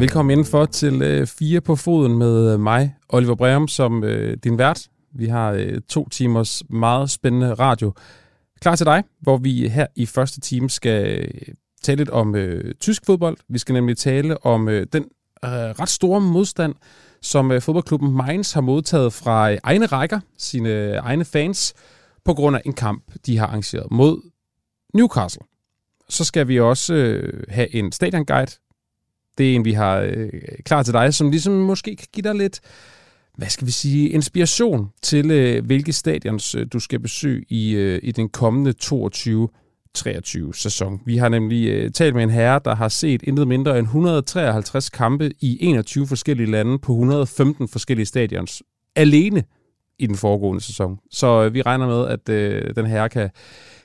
Velkommen indenfor til øh, Fire på Foden med øh, mig, Oliver Breum, som øh, din vært. Vi har øh, to timers meget spændende radio klar til dig, hvor vi her i første time skal øh, tale lidt om øh, tysk fodbold. Vi skal nemlig tale om øh, den øh, ret store modstand, som øh, fodboldklubben Mainz har modtaget fra øh, egne rækker, sine øh, egne fans, på grund af en kamp, de har arrangeret mod Newcastle. Så skal vi også øh, have en stadionguide. Det er en, vi har øh, klar til dig, som ligesom måske kan give dig lidt, hvad skal vi sige, inspiration til, øh, hvilke stadions øh, du skal besøge i, øh, i den kommende 22 23 sæson. Vi har nemlig øh, talt med en herre, der har set intet mindre end 153 kampe i 21 forskellige lande på 115 forskellige stadions alene i den foregående sæson. Så øh, vi regner med, at øh, den her kan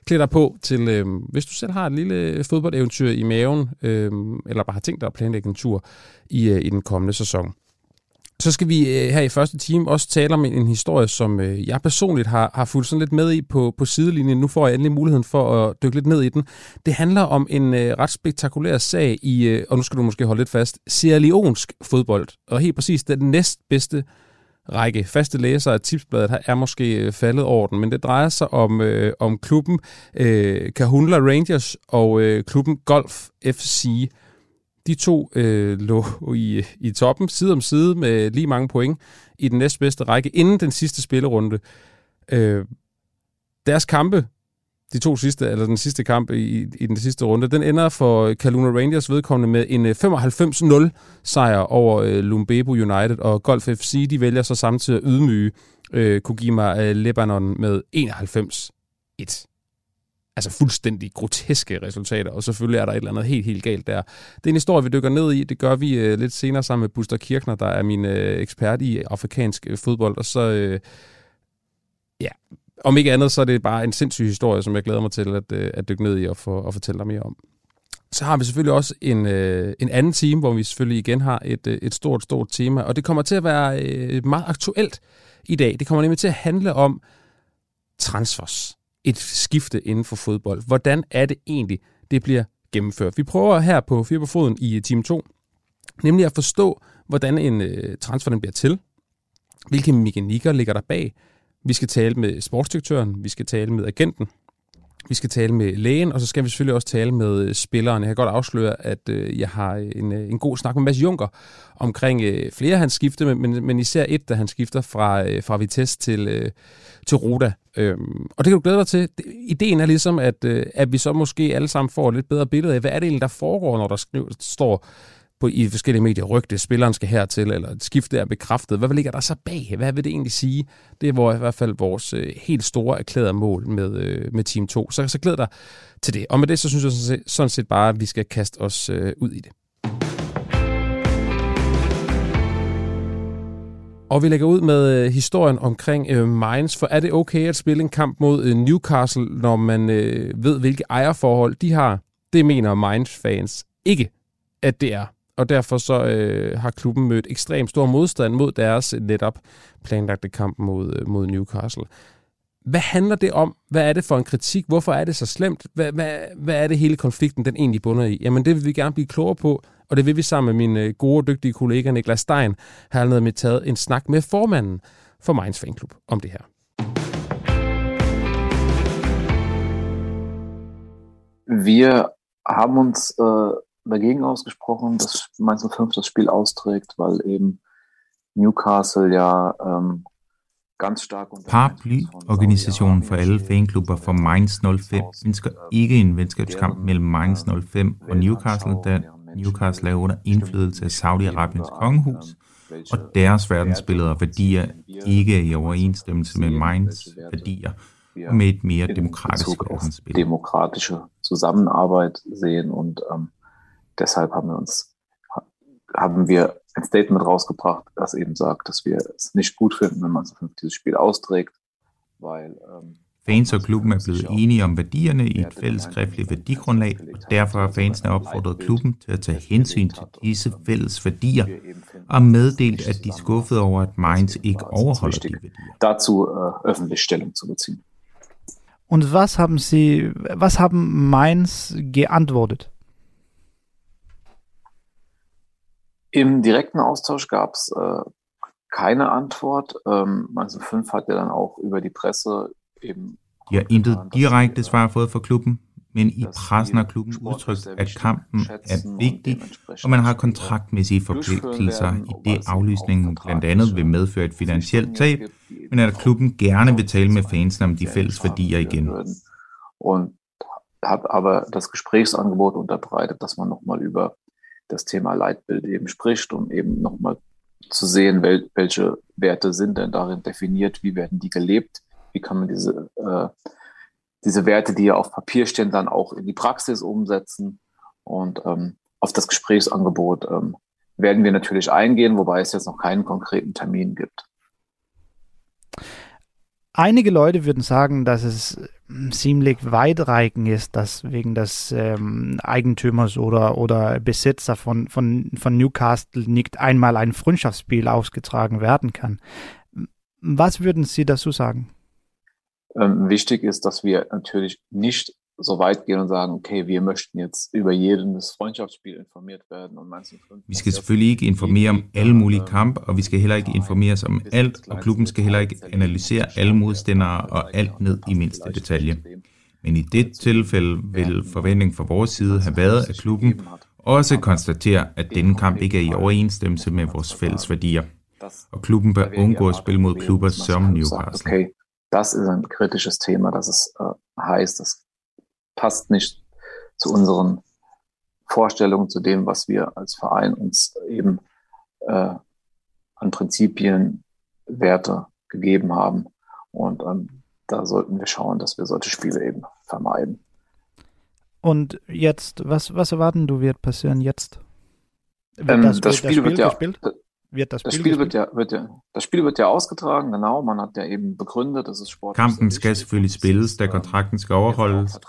klæde dig på til, øh, hvis du selv har et lille fodboldeventyr i maven, øh, eller bare har tænkt dig at planlægge en tur i, øh, i den kommende sæson. Så skal vi øh, her i første time også tale om en, en historie, som øh, jeg personligt har, har fulgt sådan lidt med i på, på sidelinjen. Nu får jeg endelig muligheden for at dykke lidt ned i den. Det handler om en øh, ret spektakulær sag i, øh, og nu skal du måske holde lidt fast, Sierra Leonsk fodbold. Og helt præcis den næstbedste række faste læsere af tipsbladet her er måske øh, faldet over den, men det drejer sig om, øh, om klubben øh, Kahunla Rangers og øh, klubben Golf FC. De to øh, lå i, i toppen side om side med lige mange point i den næstbedste række inden den sidste spillerunde. Øh, deres kampe, de to sidste, eller den sidste kamp i, i den sidste runde, den ender for Kaluna Rangers vedkommende med en øh, 95-0 sejr over øh, Lumbebo United, og Golf FC, de vælger så samtidig at ydmyge øh, Kogima øh, Lebanon med 91-1 altså fuldstændig groteske resultater, og selvfølgelig er der et eller andet helt, helt galt der. Det er en historie, vi dykker ned i. Det gør vi øh, lidt senere sammen med Buster Kirkner, der er min øh, ekspert i afrikansk øh, fodbold, og så, øh, ja, om ikke andet, så er det bare en sindssyg historie, som jeg glæder mig til at, øh, at dykke ned i og, få, og fortælle dig mere om. Så har vi selvfølgelig også en, øh, en anden time, hvor vi selvfølgelig igen har et, øh, et stort, stort tema, og det kommer til at være øh, meget aktuelt i dag. Det kommer nemlig til at handle om transfers et skifte inden for fodbold. Hvordan er det egentlig, det bliver gennemført? Vi prøver her på Fire på Foden i øh, time 2, nemlig at forstå, hvordan en øh, transfer den bliver til, hvilke mekanikker ligger der bag. Vi skal tale med sportsdirektøren, vi skal tale med agenten, vi skal tale med lægen, og så skal vi selvfølgelig også tale med øh, spilleren. Jeg kan godt afsløre, at øh, jeg har en, øh, en god snak med Mads Junker omkring øh, flere af hans skifte, men, men især et, da han skifter fra, øh, fra Vitesse til, øh, til Roda. Øhm, og det kan du glæde dig til. Ideen er ligesom, at, øh, at vi så måske alle sammen får et lidt bedre billede af, hvad er det egentlig, der foregår, når der skriver, står på, i forskellige medier rygte, spilleren skal hertil, eller et skifte er bekræftet. Hvad ligger der så bag? Hvad vil det egentlig sige? Det er hvor, i hvert fald vores øh, helt store erklærede mål med, øh, med Team 2. Så, så glæder dig til det. Og med det, så synes jeg sådan set, sådan set bare, at vi skal kaste os øh, ud i det. Og vi lægger ud med øh, historien omkring øh, Mainz, for er det okay at spille en kamp mod øh, Newcastle, når man øh, ved, hvilke ejerforhold de har? Det mener Mainz-fans ikke, at det er. Og derfor så øh, har klubben mødt ekstremt stor modstand mod deres netop planlagte kamp mod, øh, mod Newcastle. Hvad handler det om? Hvad er det for en kritik? Hvorfor er det så slemt? Hvad, hvad, hvad er det hele konflikten, den egentlig bunder i? Jamen det vil vi gerne blive klogere på, og det vil vi sammen med min øh, gode og dygtige kollega Niklas Stein have med taget en snak med formanden for Mainz Fanklub om det her. Wir haben uns äh, dagegen ausgesprochen, dass Mainz 05 das Spiel austrägt, weil eben Newcastle ja ähm, Paraply-organisationen for alle fanklubber for Mainz 05 ønsker ikke en venskabskamp mellem Mainz 05 og Newcastle, da Newcastle er under indflydelse af Saudi-Arabiens kongehus, og deres verdensbilleder og værdier ikke er i overensstemmelse med Mainz værdier og med et mere demokratisk verdensbillede. Demokratische Zusammenarbeit sehen und ähm, deshalb haben wir uns haben wir ein Statement rausgebracht, das eben sagt, dass wir es nicht gut finden, wenn man dieses Spiel austrägt, weil ähm, Fans og klubben er blevet enige om værdierne i et fælles skriftligt værdigrundlag, og derfor har fansene opfordret klubben til at tage hensyn til disse fælles værdier, og meddelt, at de er skuffede over, at Mainz ikke overholder de værdier. Dazu äh, öffentlich Stellung zu beziehen. Und was haben Sie, was haben Mainz geantwortet? Im direkten Austausch gab es äh, keine Antwort. Ähm, Mainz 05 hat ja dann auch über die Presse eben... Har intet direkte svar fået fra klubben, men i pressen har klubben udtrykt, at kampen er vigtig, og man har kontraktmæssige forpligtelser i det aflysningen blandt andet vil medføre et finansielt tab, men at klubben gerne vil tale med fansen om de fælles værdier igen. Und hat aber das Gesprächsangebot unterbreitet, dass man nochmal über das Thema Leitbild eben spricht, um eben nochmal zu sehen, wel welche Werte sind denn darin definiert, wie werden die gelebt, wie kann man diese, äh, diese Werte, die ja auf Papier stehen, dann auch in die Praxis umsetzen. Und ähm, auf das Gesprächsangebot ähm, werden wir natürlich eingehen, wobei es jetzt noch keinen konkreten Termin gibt. Einige Leute würden sagen, dass es ziemlich weitreichend ist, dass wegen des ähm, Eigentümers oder, oder Besitzer von, von, von Newcastle nicht einmal ein Freundschaftsspiel ausgetragen werden kann. Was würden Sie dazu sagen? Ähm, wichtig ist, dass wir natürlich nicht so weit gehen und sagen, okay, wir möchten jetzt über jedes Freundschaftsspiel informiert werden. Und vi skal selvfølgelig ikke informere om alle mulige kampe, og vi skal heller ikke informeres om alt, og klubben skal heller ikke analysere alle modstandere og alt ned i mindste detalje. Men i det tilfælde vil forventningen fra vores side have været, at klubben også konstaterer, at denne kamp ikke er i overensstemmelse med vores fælles værdier. Og klubben bør undgå at spille mod klubber som Newcastle. Okay, das ist ein kritisches Thema, das ist äh, heißt, das passt nicht zu unseren Vorstellungen, zu dem, was wir als Verein uns eben äh, an Prinzipien, Werte gegeben haben. Und ähm, da sollten wir schauen, dass wir solche Spiele eben vermeiden. Und jetzt, was, was erwarten du wird passieren jetzt? Wird ähm, das, das, Spiel, das Spiel wird ja, gespielt? Wird das Spiel, das Spiel wird ja, wird ja, das Spiel wird ja ausgetragen, genau. Man hat ja eben begründet, dass es Sport Kampen skal selvfølgelig spilles, da kontrakten skal overholdes,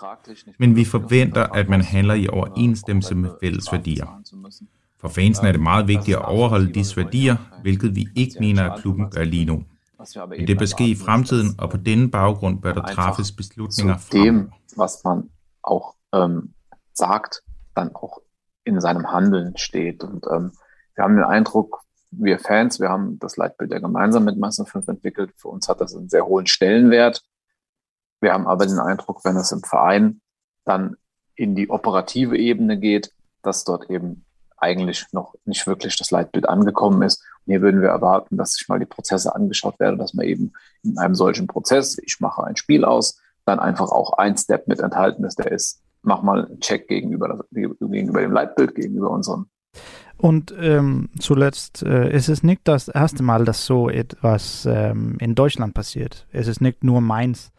men vi forventer, at man handler i overensstemmelse med fælles værdier. For fansen er det meget vigtigt at overholde disse værdier, hvilket vi ikke mener, at klubben gør lige nu. Men det bør ske i fremtiden, og på denne baggrund bør der træffes beslutninger frem. dem, was man auch ähm, sagt, dann auch in seinem Handeln steht. Und ähm, wir haben den Eindruck, wir Fans, wir haben das Leitbild ja gemeinsam mit Meister 5 entwickelt. Für uns hat das einen sehr hohen Stellenwert. Wir haben aber den Eindruck, wenn es im Verein dann in die operative Ebene geht, dass dort eben eigentlich noch nicht wirklich das Leitbild angekommen ist. Und hier würden wir erwarten, dass sich mal die Prozesse angeschaut werden, dass man eben in einem solchen Prozess, ich mache ein Spiel aus, dann einfach auch ein Step mit enthalten ist, der ist, mach mal einen Check gegenüber, gegenüber dem Leitbild, gegenüber unseren Und ähm, zuletzt, äh, es ist nicht das erste Mal, dass so etwas ähm, in Deutschland passiert. Es ist nicht nur Mainz.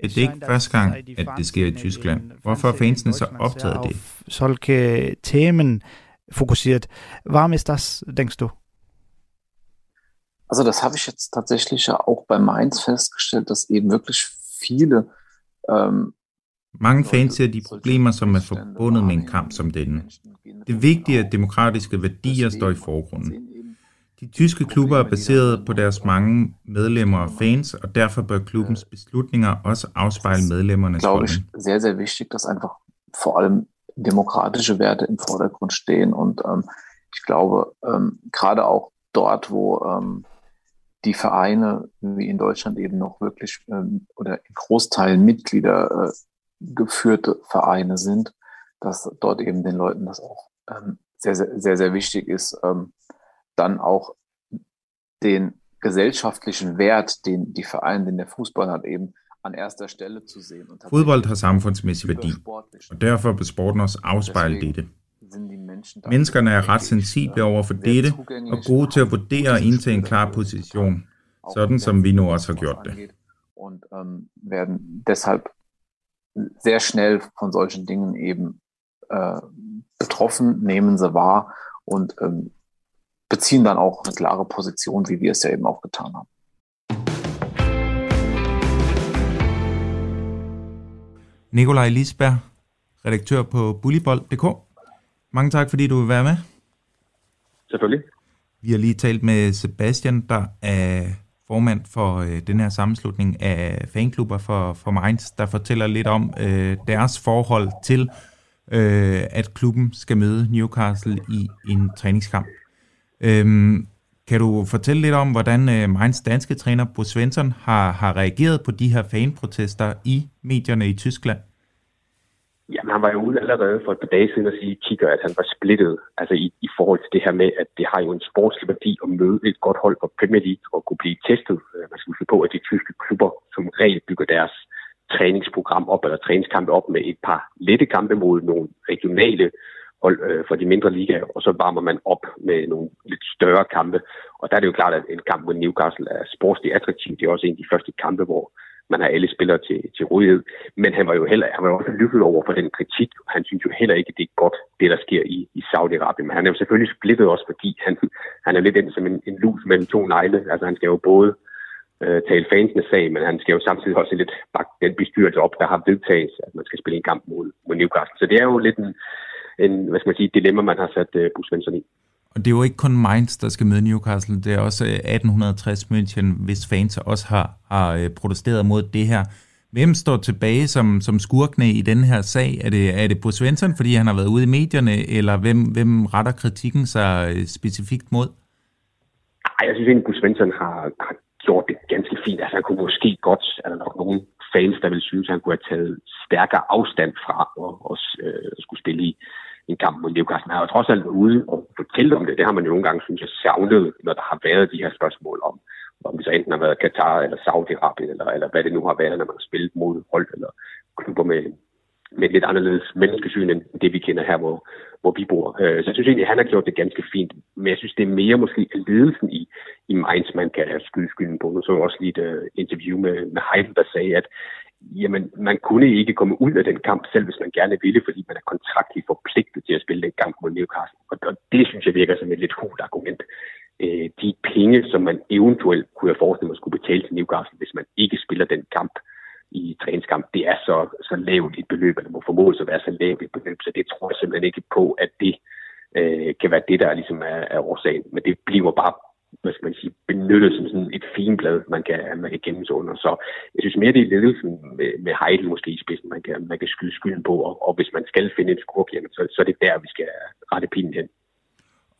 Det er ikke første gang, at det sker i Tyskland. Hvorfor er fansene så optaget det? Solche Themen fokussiert. Warum ist das, denkst du? Also das habe ich jetzt tatsächlich ja auch bei Mainz festgestellt, dass eben wirklich viele ähm, Mange fans ser de problemer, som er forbundet med en kamp som denne. Det vigtige er, at demokratiske værdier står i forgrunden. De tyske klubber er baseret på deres mange medlemmer og fans, og derfor bør klubbens beslutninger også afspejle medlemmernes glaube ich, sehr, sehr wichtig, dass einfach vor allem demokratische Werte im Vordergrund stehen. Und ähm, ich glaube, ähm, gerade auch dort, wo ähm, die Vereine wie in Deutschland eben noch wirklich ähm, oder in Großteilen Mitglieder äh, geführte Vereine sind, dass dort eben den Leuten das auch ähm, sehr, sehr, sehr, sehr wichtig ist, ähm, dann auch den gesellschaftlichen Wert, den die Vereine, den der Fußball hat, eben an erster Stelle zu sehen. Und Fodbold har samfundsmæssig værdi, og derfor bør sporten også afspejle dette. Menneskerne er ret sensible over for dette, og gode til at vurdere og indtage en klar position, sådan som vi nu også har gjort det. Und ähm, werden deshalb sehr schnell von solchen Dingen eben äh, betroffen, nehmen sie wahr und ähm, beziehen dann auch eine klare Position, wie wir es ja eben auch getan haben. Nikolaj Lisberg, redaktør på Bullybold.dk. Mange tak, fordi du vil være med. Selvfølgelig. Vi har lige talt med Sebastian, der er formand for øh, den her sammenslutning af fanklubber for, for Mainz, der fortæller lidt om øh, deres forhold til, øh, at klubben skal møde Newcastle i en træningskamp. Øhm, kan du fortælle lidt om, hvordan øh, Mainz danske træner Bo Svensson har, har reageret på de her fanprotester i medierne i Tyskland? Jamen, han var jo ude allerede for et par dage siden at sige, kigger, at han var splittet altså i, i forhold til det her med, at det har jo en sportslig værdi at møde et godt hold på Premier League og kunne blive testet. Øh, man skal huske på, at de tyske klubber som regel bygger deres træningsprogram op, eller træningskampe op med et par lette kampe mod nogle regionale hold øh, for de mindre ligaer, og så varmer man op med nogle lidt større kampe. Og der er det jo klart, at en kamp mod Newcastle er sportsligt attraktiv. Det er også en af de første kampe, hvor man har alle spillere til, til rådighed. Men han var jo heller, han var også lykkelig over for den kritik. Han synes jo heller ikke, at det er godt, det der sker i, i Saudi-Arabien. Men han er jo selvfølgelig splittet også, fordi han, han er lidt ind som en, en lus mellem to negle. Altså han skal jo både øh, tale fansene sag, men han skal jo samtidig også lidt bakke den bestyrelse op, der har vedtaget, at man skal spille en kamp mod, mod Newcastle. Så det er jo lidt en, en hvad skal man sige, dilemma, man har sat øh, Bruce Svensson i. Og det er jo ikke kun Mainz, der skal møde Newcastle, det er også øh, 1860 München, hvis fans også har, har øh, protesteret mod det her. Hvem står tilbage som, som skurkne i den her sag? Er det, er det Bruce Svensson, fordi han har været ude i medierne, eller hvem, hvem retter kritikken sig øh, specifikt mod? Ej, jeg synes egentlig, Bruce Svensson har, har gjort det ganske fint. Altså, han kunne måske godt, er der nok nogen fans, der vil synes, at han kunne have taget stærkere afstand fra at, at, at, at skulle spille i en kamp mod Newcastle. Han har jo trods alt været ude og fortælle om det. Det har man jo nogle gange, synes jeg, savnet, når der har været de her spørgsmål om, om det så enten har været Katar eller Saudi-Arabien, eller, eller hvad det nu har været, når man har spillet mod hold eller klubber med, med lidt anderledes menneskesyn end det, vi kender her, hvor, hvor vi bor. Øh, så jeg synes egentlig, at han har gjort det ganske fint. Men jeg synes, det er mere måske ledelsen i, i Mainz, man kan skyde skylden på. Nu så jeg også lige et uh, interview med, med Heidel, der sagde, at jamen, man kunne ikke komme ud af den kamp, selv hvis man gerne ville, fordi man er kontraktligt forpligtet til at spille den kamp mod Newcastle. Og, og det synes jeg virker som et lidt hul argument. Øh, de penge, som man eventuelt kunne have forestillet, man skulle betale til Newcastle, hvis man ikke spiller den kamp i træningskamp, det er så, så lavt et beløb, eller må formodes at være så lavt et beløb, så det tror jeg simpelthen ikke på, at det øh, kan være det, der ligesom er, er årsagen. Men det bliver bare hvad skal man sige, benyttet som sådan et finblad, man kan, man kan gemme sig under. Så jeg synes mere, det er ledelsen med, med Heidel måske i spidsen, man kan, man kan skyde skylden på, og, og hvis man skal finde en skurk, jamen, så, så er det der, vi skal rette pinden hen.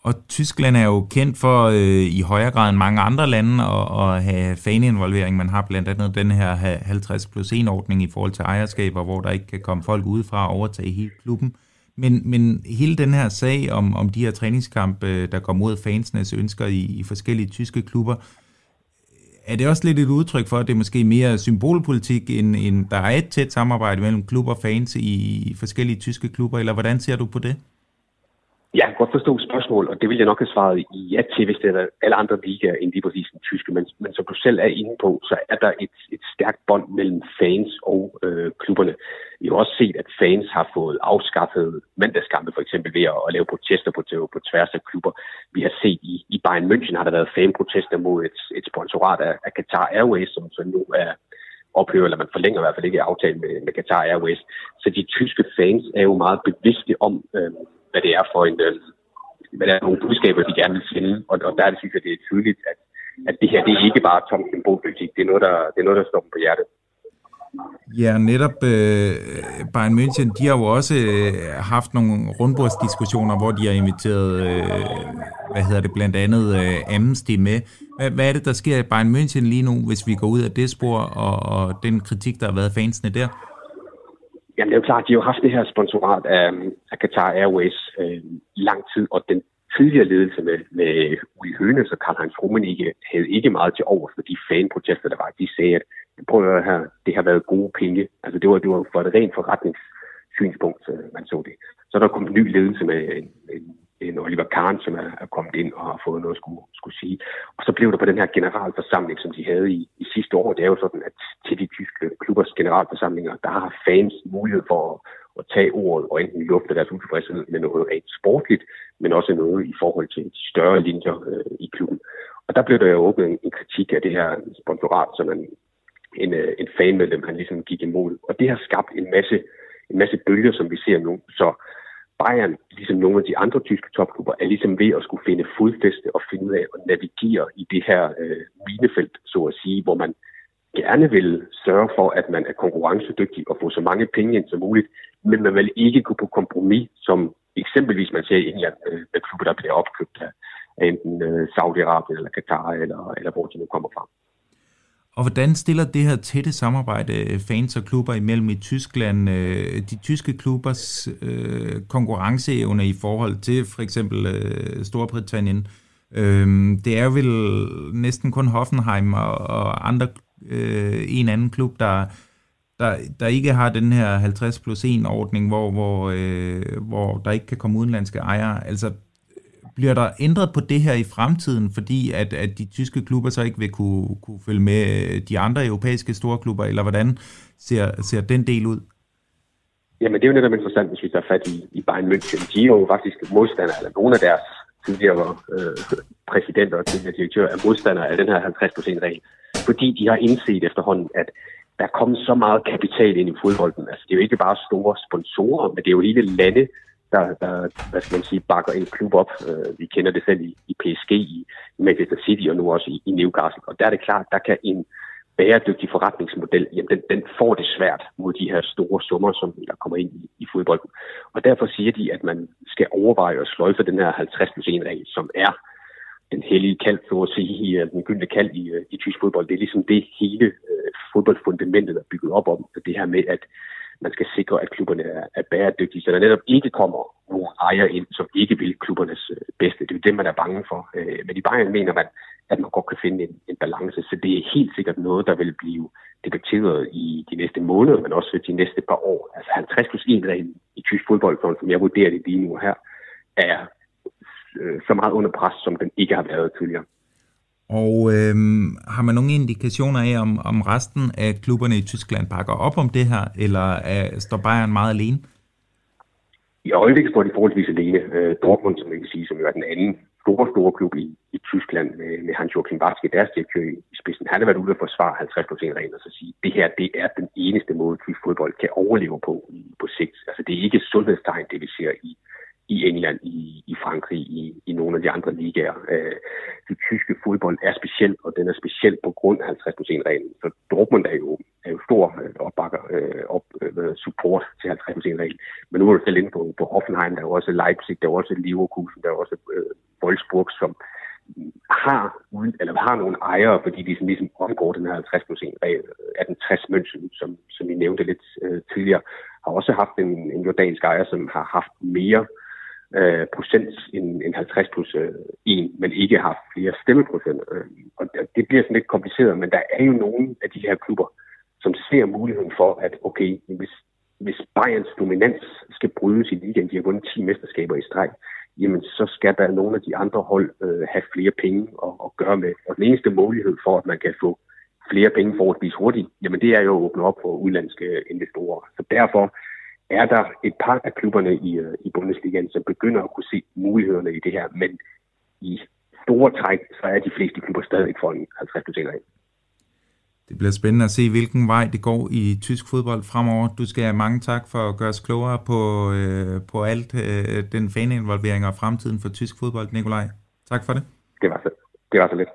Og Tyskland er jo kendt for øh, i højere grad end mange andre lande at, at have faneinvolvering. Man har blandt andet den her 50 plus 1 ordning i forhold til ejerskaber, hvor der ikke kan komme folk udefra og overtage hele klubben. Men, men hele den her sag om, om de her træningskampe, der går mod fansenes ønsker i, i forskellige tyske klubber, er det også lidt et udtryk for, at det er måske mere symbolpolitik, end, end der er et tæt samarbejde mellem klubber og fans i, i forskellige tyske klubber, eller hvordan ser du på det? Jeg kan godt forstå spørgsmål, og det vil jeg nok have svaret ja til, hvis det er alle andre ligaer end lige præcis den tyske. Men, men som du selv er inde på, så er der et, et stærkt bånd mellem fans og øh, klubberne. Vi har også set, at fans har fået afskaffet mandagskampe, for eksempel ved at, at lave protester på, på tværs af klubber. Vi har set i, i Bayern München har der været fanprotester mod et, et sponsorat af, af Qatar Airways, som så nu er ophører, eller man forlænger i hvert fald ikke aftalen med, med Qatar Airways. Så de tyske fans er jo meget bevidste om, øh, hvad det er for en, øh, hvad det er nogle budskaber, de gerne vil sende. Og, og der er det, synes jeg, det er tydeligt, at, at det her, det er ikke bare tom symbolpolitik. Det er noget, der, det er noget, der står dem på hjertet. Ja, netop øh, Bayern München, de har jo også øh, haft nogle rundbordsdiskussioner, hvor de har inviteret, øh, hvad hedder det, blandt andet øh, Amnesty med. Hvad, hvad er det, der sker i Bayern München lige nu, hvis vi går ud af det spor, og, og den kritik, der har været fansene der? Jamen det er jo klart, de har jo haft det her sponsorat af, af Qatar Airways øh, i lang tid, og den tidligere ledelse med, med Uli Hønes og Karl-Heinz Rummenigge havde ikke meget til over for de fanprotester, der var. De sagde, at prøv at her, det har været gode penge. Altså det var, det var for et rent forretningssynspunkt, øh, man så det. Så der kom en ny ledelse med en, en en Oliver Kahn, som er, er kommet ind og har fået noget at skulle, skulle sige. Og så blev der på den her generalforsamling, som de havde i, i sidste år, det er jo sådan, at til de tyske klubbers generalforsamlinger, der har fans mulighed for at, at tage ordet og enten lufte deres utilfredshed med noget rent sportligt, men også noget i forhold til de større linjer øh, i klubben. Og der blev der jo åbnet en, en kritik af det her sponsorat, som en, en, øh, en fanmedlem, han ligesom gik imod. Og det har skabt en masse, en masse bølger, som vi ser nu. Så Bayern, ligesom nogle af de andre tyske topklubber, er ligesom ved at skulle finde fodfæste og finde ud af at navigere i det her øh, minefelt, så at sige, hvor man gerne vil sørge for, at man er konkurrencedygtig og får så mange penge ind som muligt, men man vil ikke gå på kompromis, som eksempelvis man ser i England øh, med klubber, der bliver opkøbt af, enten øh, Saudi-Arabien eller Katar, eller, eller hvor de nu kommer fra. Og hvordan stiller det her tætte samarbejde øh, fans og klubber imellem i Tyskland de tyske klubbers øh, konkurrenceevne i forhold til for eksempel øh, Storbritannien? Øh, det er vel næsten kun Hoffenheim og, og andre øh, en anden klub, der, der, der ikke har den her 50 plus 1 ordning, hvor, hvor, øh, hvor der ikke kan komme udenlandske ejere. Altså bliver der ændret på det her i fremtiden, fordi at, at de tyske klubber så ikke vil kunne, kunne følge med øh, de andre europæiske store klubber, eller hvordan ser, ser den del ud? Jamen, det er jo netop interessant, hvis vi tager fat i, i Bayern München. De er jo faktisk modstandere, eller nogle af deres tidligere øh, præsidenter og tidligere direktører er modstandere af den her 50%-regel, fordi de har indset efterhånden, at der er kommet så meget kapital ind i fodbolden. Altså, det er jo ikke bare store sponsorer, men det er jo hele lande, der, der hvad skal man sige, bakker en klub op. Øh, vi kender det selv i, i PSG, i Manchester City og nu også i, i Newcastle. Og der er det klart, der kan en bæredygtig forretningsmodel, jamen den, den får det svært mod de her store summer, som der kommer ind i, i fodbolden. Og derfor siger de, at man skal overveje at sløjfe den her 50 plus 1 regel, som er den hellige kald, så at sige, øh, den gyldne kald i, øh, i tysk fodbold. Det er ligesom det hele øh, fodboldfundamentet er bygget op om. Det her med, at man skal sikre, at klubberne er, er bæredygtige, så der netop ikke kommer nogle ejere ind, som ikke vil klubbernes øh, bedste. Det er det, man er bange for. Øh, men i Bayern mener man, at man godt kan finde en, en balance, så det er helt sikkert noget, der vil blive debatteret i de næste måneder, men også de næste par år. Altså 50 plus 1 regel i tysk fodbold, som jeg vurderer det lige nu her, er øh, så meget under pres, som den ikke har været tidligere. Og øhm, har man nogle indikationer af, om, om resten af klubberne i Tyskland bakker op om det her, eller er, står Bayern meget alene? I øjeblikket står de forholdsvis alene. Øh, Dortmund, som jeg kan sige, som jo er den anden store, store klub i, i Tyskland med, med Hans-Joachim Watzke, deres direktør i, i spidsen, han har været ude at forsvare 50 procent reglen og så sige, det her det er den eneste måde, tysk fodbold kan overleve på på sigt. Altså det er ikke sundhedstegn, det vi ser i, i England, i, i Frankrig, i, i nogle af de andre ligaer. Øh, det tyske fodbold er speciel, og den er speciel på grund af 50%-reglen. Så Dortmund er jo, er jo stor øh, opbakker, øh, op, øh, support til 50%-reglen. Men nu er du selv inde på, på Hoffenheim, der er også Leipzig, der er også Leverkusen, der er også øh, Wolfsburg, som har, eller har nogle ejere, fordi de sådan ligesom omgår den her 50 regel af den 60 München, som, som I nævnte lidt øh, tidligere, har også haft en, en jordansk ejer, som har haft mere øh, Øh, procent end, end 50 plus øh, 1, men ikke har flere stemmeprocent. Øh, og det bliver sådan lidt kompliceret, men der er jo nogle af de her klubber, som ser muligheden for, at okay, hvis, hvis Bayerns dominans skal brydes i ligaen, de har vundet 10 mesterskaber i streg, jamen så skal der nogle af de andre hold øh, have flere penge at, at gøre med. Og den eneste mulighed for, at man kan få flere penge forholdsvis hurtigt, jamen det er jo at åbne op for udlandske investorer. Så derfor er der et par af klubberne i, øh, i Bundesligaen, som begynder at kunne se mulighederne i det her, men i store træk, så er de fleste klubber stadig for en 50 procent Det bliver spændende at se, hvilken vej det går i tysk fodbold fremover. Du skal have mange tak for at gøre os klogere på, øh, på alt øh, den faninvolvering og fremtiden for tysk fodbold, Nikolaj. Tak for det. Det var så, det var så lidt.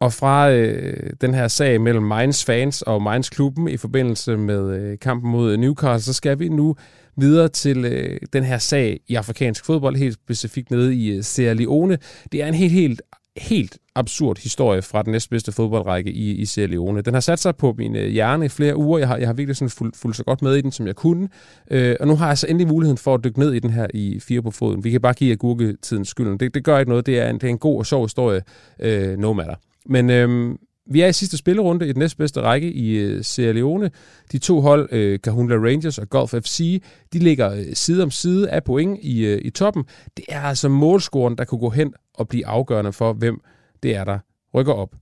Og fra øh, den her sag mellem Mainz fans og Mainz klubben i forbindelse med øh, kampen mod Newcastle, så skal vi nu videre til øh, den her sag i afrikansk fodbold, helt specifikt nede i øh, Sierra Leone. Det er en helt, helt, helt absurd historie fra den næstbedste fodboldrække i, i Sierra Leone. Den har sat sig på min øh, hjerne i flere uger. Jeg har, jeg har virkelig sådan fulgt, fulgt så godt med i den, som jeg kunne. Øh, og nu har jeg så endelig muligheden for at dykke ned i den her i fire på foden. Vi kan bare give agurketiden skylden. Det, det gør ikke noget. Det er en, det er en god og sjov historie, øh, no matter. Men øhm, vi er i sidste spillerunde i den næstbedste række i øh, Sierra Leone. De to hold, øh, Kahunla Rangers og Golf FC, de ligger øh, side om side af point i, øh, i toppen. Det er altså målscoren, der kunne gå hen og blive afgørende for, hvem det er, der rykker op.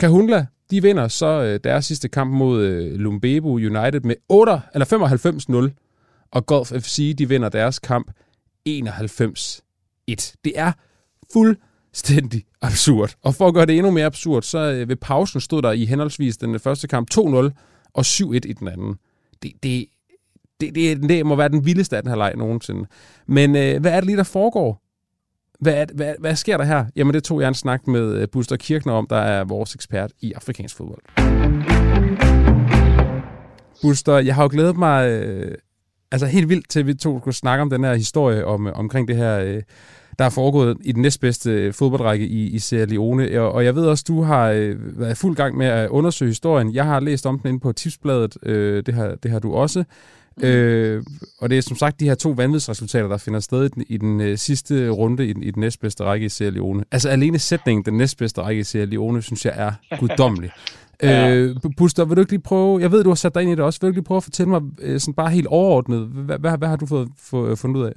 Kahunla, de vinder så øh, deres sidste kamp mod øh, Lumbebo United med 8, eller 95-0, og Golf FC, de vinder deres kamp 91-1. Det er fuld fuldstændig absurd. Og for at gøre det endnu mere absurd, så øh, ved pausen stod der i henholdsvis den første kamp 2-0 og 7-1 i den anden. Det, det, det, det, det må være den vildeste af den her leg nogensinde. Men øh, hvad er det lige, der foregår? Hvad, er, hvad, hvad sker der her? Jamen det tog jeg en snak med øh, Buster Kirkner om, der er vores ekspert i afrikansk fodbold. Buster, jeg har jo glædet mig øh, altså helt vildt til, at vi to skulle snakke om den her historie om, øh, omkring det her, øh, der er foregået i den næstbedste fodboldrække i, i Sierra Leone. Og, og jeg ved også, du har øh, været i fuld gang med at undersøge historien. Jeg har læst om den inde på tipsbladet. Øh, det, har, det har du også. Øh, og det er som sagt de her to vanvidsresultater, der finder sted i den, i den øh, sidste runde i den, i den næstbedste række i Sierra Leone. Altså alene sætningen, den næstbedste række i Sierra Leone, synes jeg er guddommelig. ja. øh, Buster, vil du ikke lige prøve, jeg ved, du har sat dig ind i det også, vil du ikke lige prøve at fortælle mig øh, sådan bare helt overordnet, hvad, hvad, hvad har du fået, fået fundet ud af?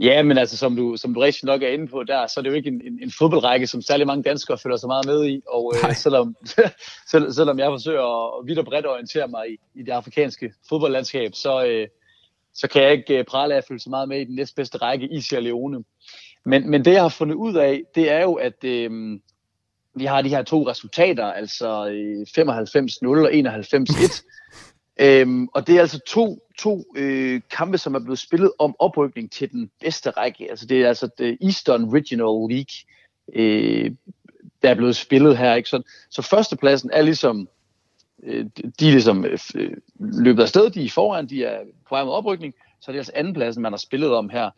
Ja, men altså, som du, som du rigtig nok er inde på der, så er det jo ikke en, en, en fodboldrække, som særlig mange danskere føler sig meget med i. Og øh, selvom, sel, selvom jeg forsøger at vidt og bredt orientere mig i, i det afrikanske fodboldlandskab, så, øh, så kan jeg ikke øh, prale af at føle så meget med i den næstbedste række i Sierra Leone. Men, men det, jeg har fundet ud af, det er jo, at øh, vi har de her to resultater, altså øh, 95-0 og 91-1. Øhm, og det er altså to, to øh, kampe, som er blevet spillet om oprykning til den bedste række. Altså det er altså det Eastern Regional League, øh, der er blevet spillet her. Ikke? Så, så førstepladsen er ligesom, øh, de er ligesom øh, øh, løbet af sted, de er foran, de er på vej mod oprykning, så det er altså andenpladsen, man har spillet om her.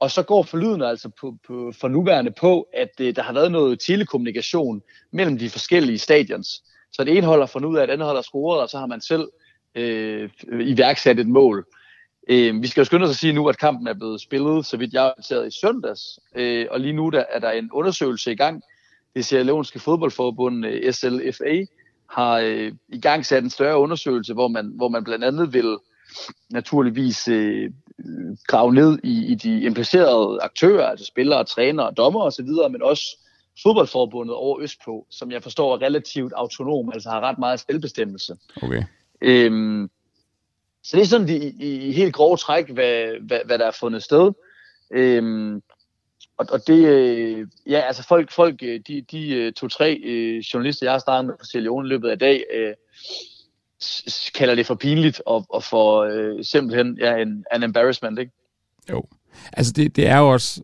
Og så går forlydende altså på, på, for nuværende på, at øh, der har været noget telekommunikation mellem de forskellige stadions. Så det ene hold har fundet ud af, at det andet hold har scoret, og så har man selv øh, iværksat et mål. Øh, vi skal jo skynde os at sige nu, at kampen er blevet spillet, så vidt jeg er orienteret i søndags. Øh, og lige nu der er der en undersøgelse i gang. Det Sierra Leonske fodboldforbund, øh, SLFA, har øh, i gang sat en større undersøgelse, hvor man, hvor man blandt andet vil naturligvis øh, grave ned i, i de implicerede aktører, altså spillere, trænere, dommer osv., men også fodboldforbundet over Østpå, som jeg forstår er relativt autonom, altså har ret meget selvbestemmelse. Okay. Øhm, så det er sådan i, i helt grove træk, hvad, hvad, hvad der er fundet sted. Øhm, og, og det, øh, ja, altså folk, folk øh, de, de øh, to-tre øh, journalister, jeg har startet med på Sierra løbet af dag, øh, kalder det for pinligt og, og for øh, simpelthen ja, en, en embarrassment, ikke? Jo. Altså det, det er jo også,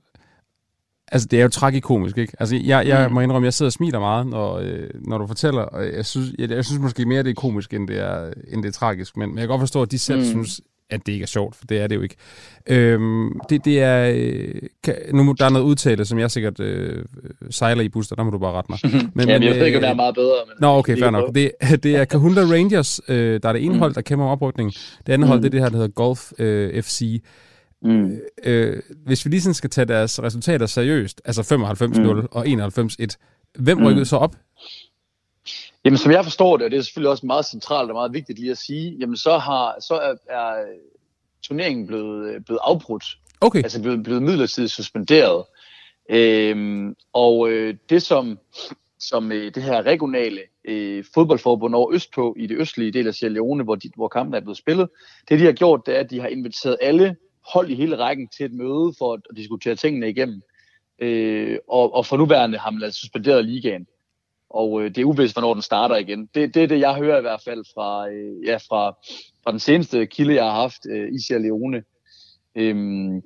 Altså, det er jo tragikomisk, ikke? Altså, jeg, jeg mm. må indrømme, jeg sidder og smiler meget, når, øh, når du fortæller, og jeg synes, jeg, jeg synes måske mere, det er komisk, end det er, end det er tragisk, men, men jeg kan godt forstå, at de selv mm. synes, at det ikke er sjovt, for det er det jo ikke. Øhm, det, det er... Øh, kan, nu der er noget udtale, som jeg sikkert øh, sejler i buster, der må du bare rette mig. Men, Jamen, jeg ved ikke, om det er meget bedre. Men nå, okay, fair nok. Det, det er Kahunda Rangers, øh, der er det ene mm. hold, der kæmper om oprykning. Det andet mm. hold, det er det her, der hedder Golf øh, FC. Mm. Øh, hvis vi lige sådan skal tage deres resultater seriøst, altså 95-0 mm. og 91-1, hvem rykkede mm. så op? Jamen, som jeg forstår det, og det er selvfølgelig også meget centralt og meget vigtigt lige at sige, jamen så, har, så er, er turneringen blevet, øh, blevet afbrudt. Okay. Altså blevet, blevet midlertidigt suspenderet. Øhm, og øh, det som, som øh, det her regionale øh, fodboldforbund over Østpå i det østlige del af Sierra Leone, hvor, de, hvor kampen er blevet spillet, det de har gjort, det er, at de har inviteret alle hold i hele rækken til et møde for at diskutere tingene igennem. Øh, og, og for nuværende har man altså suspenderet ligaen. Og øh, det er uvist, hvornår den starter igen. Det, det det, jeg hører i hvert fald fra, øh, ja, fra, fra den seneste kilde, jeg har haft øh, i Sierra Leone. Øhm,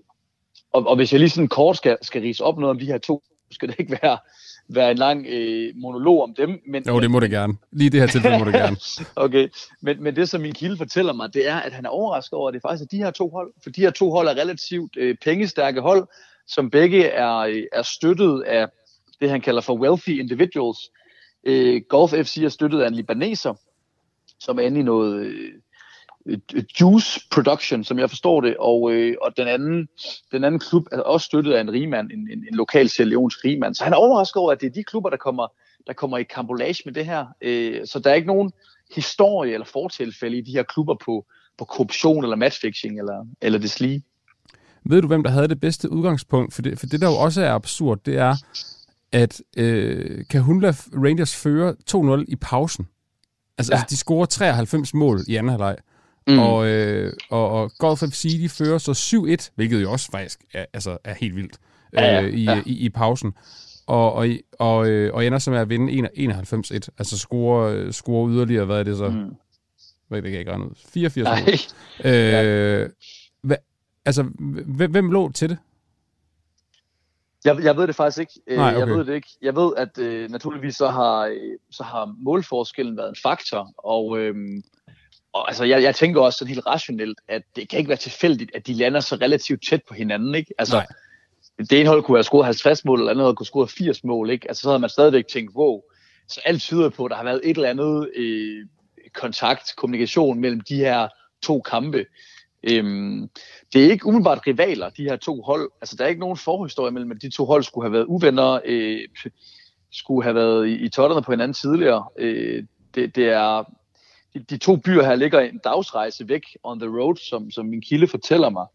og, og hvis jeg lige sådan kort skal, skal rise op noget om de her to, skal det ikke være være en lang øh, monolog om dem. Men, jo, det må det gerne. Lige det her tilfælde må det gerne. okay, men, men det som min kilde fortæller mig, det er, at han er overrasket over, at det faktisk er de her to hold. For de her to hold er relativt øh, pengestærke hold, som begge er, øh, er støttet af det, han kalder for wealthy individuals. Øh, Golf FC er støttet af en libaneser, som er inde i noget... Øh, juice production, som jeg forstår det, og, øh, og den, anden, den anden klub er også støttet af en rigmand, en, en, en lokal Leons rigmand. Så han er overrasket over, at det er de klubber, der kommer, der kommer i kambolage med det her. Øh, så der er ikke nogen historie eller fortilfælde i de her klubber på, på korruption eller matchfixing eller, eller det lige. Ved du, hvem der havde det bedste udgangspunkt? For det, for det der jo også er absurd, det er, at øh, Kahunda Rangers fører 2-0 i pausen. Altså, ja. altså, de scorer 93 mål i anden halvleg. Mm. Og, øh, og, og Golf FC, de fører så 7-1, hvilket jo også faktisk er, altså, er helt vildt øh, ja, ja. I, ja. i, i pausen. Og, og, og, øh, og ender så med at vinde 91-1, altså score, score yderligere, hvad er det så? Mm. Hvad det kan jeg ikke regne ud. 84 Nej. Øh, hva, altså, hvem, hvem lå til det? Jeg, jeg ved det faktisk ikke. Øh, Nej, okay. Jeg ved det ikke. Jeg ved, at øh, naturligvis så har, så har målforskellen været en faktor, og, øh, og altså, jeg, jeg tænker også sådan helt rationelt, at det kan ikke være tilfældigt, at de lander så relativt tæt på hinanden, ikke? Altså, Nej. det ene hold kunne have scoret 50 mål, eller andet hold kunne score 80 mål, ikke? Altså, så havde man stadigvæk tænkt, wow, så alt tyder på, at der har været et eller andet øh, kontakt, kommunikation mellem de her to kampe. Øhm, det er ikke umiddelbart rivaler, de her to hold. Altså, der er ikke nogen forhistorie mellem, at de to hold skulle have været uvenner, øh, skulle have været i, i totterne på hinanden tidligere. Øh, det, det er de, de to byer her ligger en dagsrejse væk on the road, som, som min kilde fortæller mig.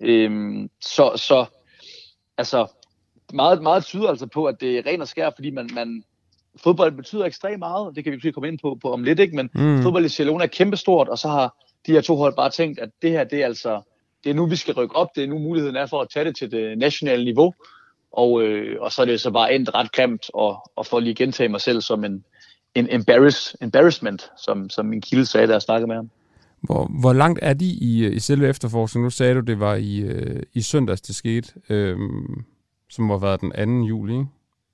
Øhm, så, så altså, meget, meget tyder altså på, at det er ren og skær, fordi man, man, fodbold betyder ekstremt meget, det kan vi måske komme ind på, på om lidt, ikke? men mm. fodbold i Barcelona er kæmpestort, og så har de her to hold bare tænkt, at det her, det er altså, det er nu, vi skal rykke op, det er nu muligheden er for at tage det til det nationale niveau, og, øh, og så er det så bare endt ret grimt, og, og for lige at gentage mig selv som en, en embarrass, embarrassment, som, som min kilde sagde, da jeg snakkede med ham. Hvor, hvor langt er de i, i selve efterforskningen? Nu sagde du, det var i, øh, i søndags, det skete, øh, som har været den 2. juli, ikke?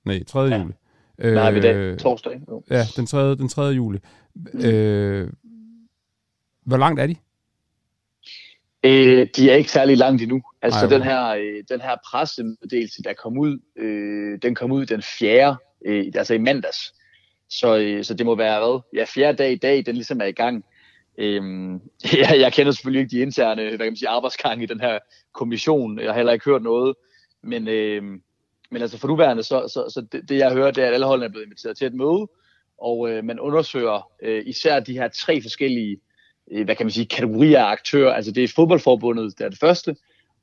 Nej, 3. Ja. juli. Øh, Nej, vi dag, torsdag. Jo. Ja, den 3. Den 3. juli. Mm. Øh, hvor langt er de? Øh, de er ikke særlig langt endnu. Altså Ej, den her, øh, den her pressemeddelelse, der kom ud, øh, den kom ud den 4. Øh, altså i mandags. Så, øh, så det må være, hvad? Ja, fjerde dag i dag, den ligesom er i gang. Øhm, jeg, jeg kender selvfølgelig ikke de interne hvad kan man sige, arbejdsgange i den her kommission. Jeg har heller ikke hørt noget. Men, øh, men altså for nuværende, så, så, så det, det jeg hører, det er, at alle holdene er blevet inviteret til et møde, og øh, man undersøger øh, især de her tre forskellige øh, hvad kan man sige, kategorier af aktører. Altså det er fodboldforbundet, det er det første,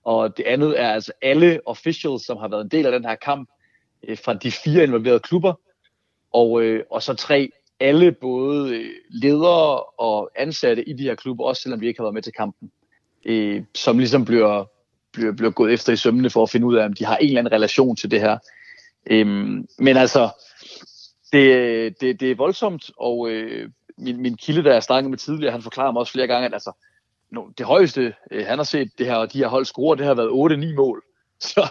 og det andet er altså alle officials, som har været en del af den her kamp, øh, fra de fire involverede klubber, og, øh, og så tre, alle både øh, ledere og ansatte i de her klubber, også selvom de ikke har været med til kampen, øh, som ligesom bliver, bliver, bliver gået efter i sømmene for at finde ud af, om de har en eller anden relation til det her. Øh, men altså, det, det, det er voldsomt, og øh, min, min kilde, der jeg snakkede med tidligere, han forklarer mig også flere gange, at altså, no, det højeste, øh, han har set det her, og de her hold score, det har været 8-9 mål. Så,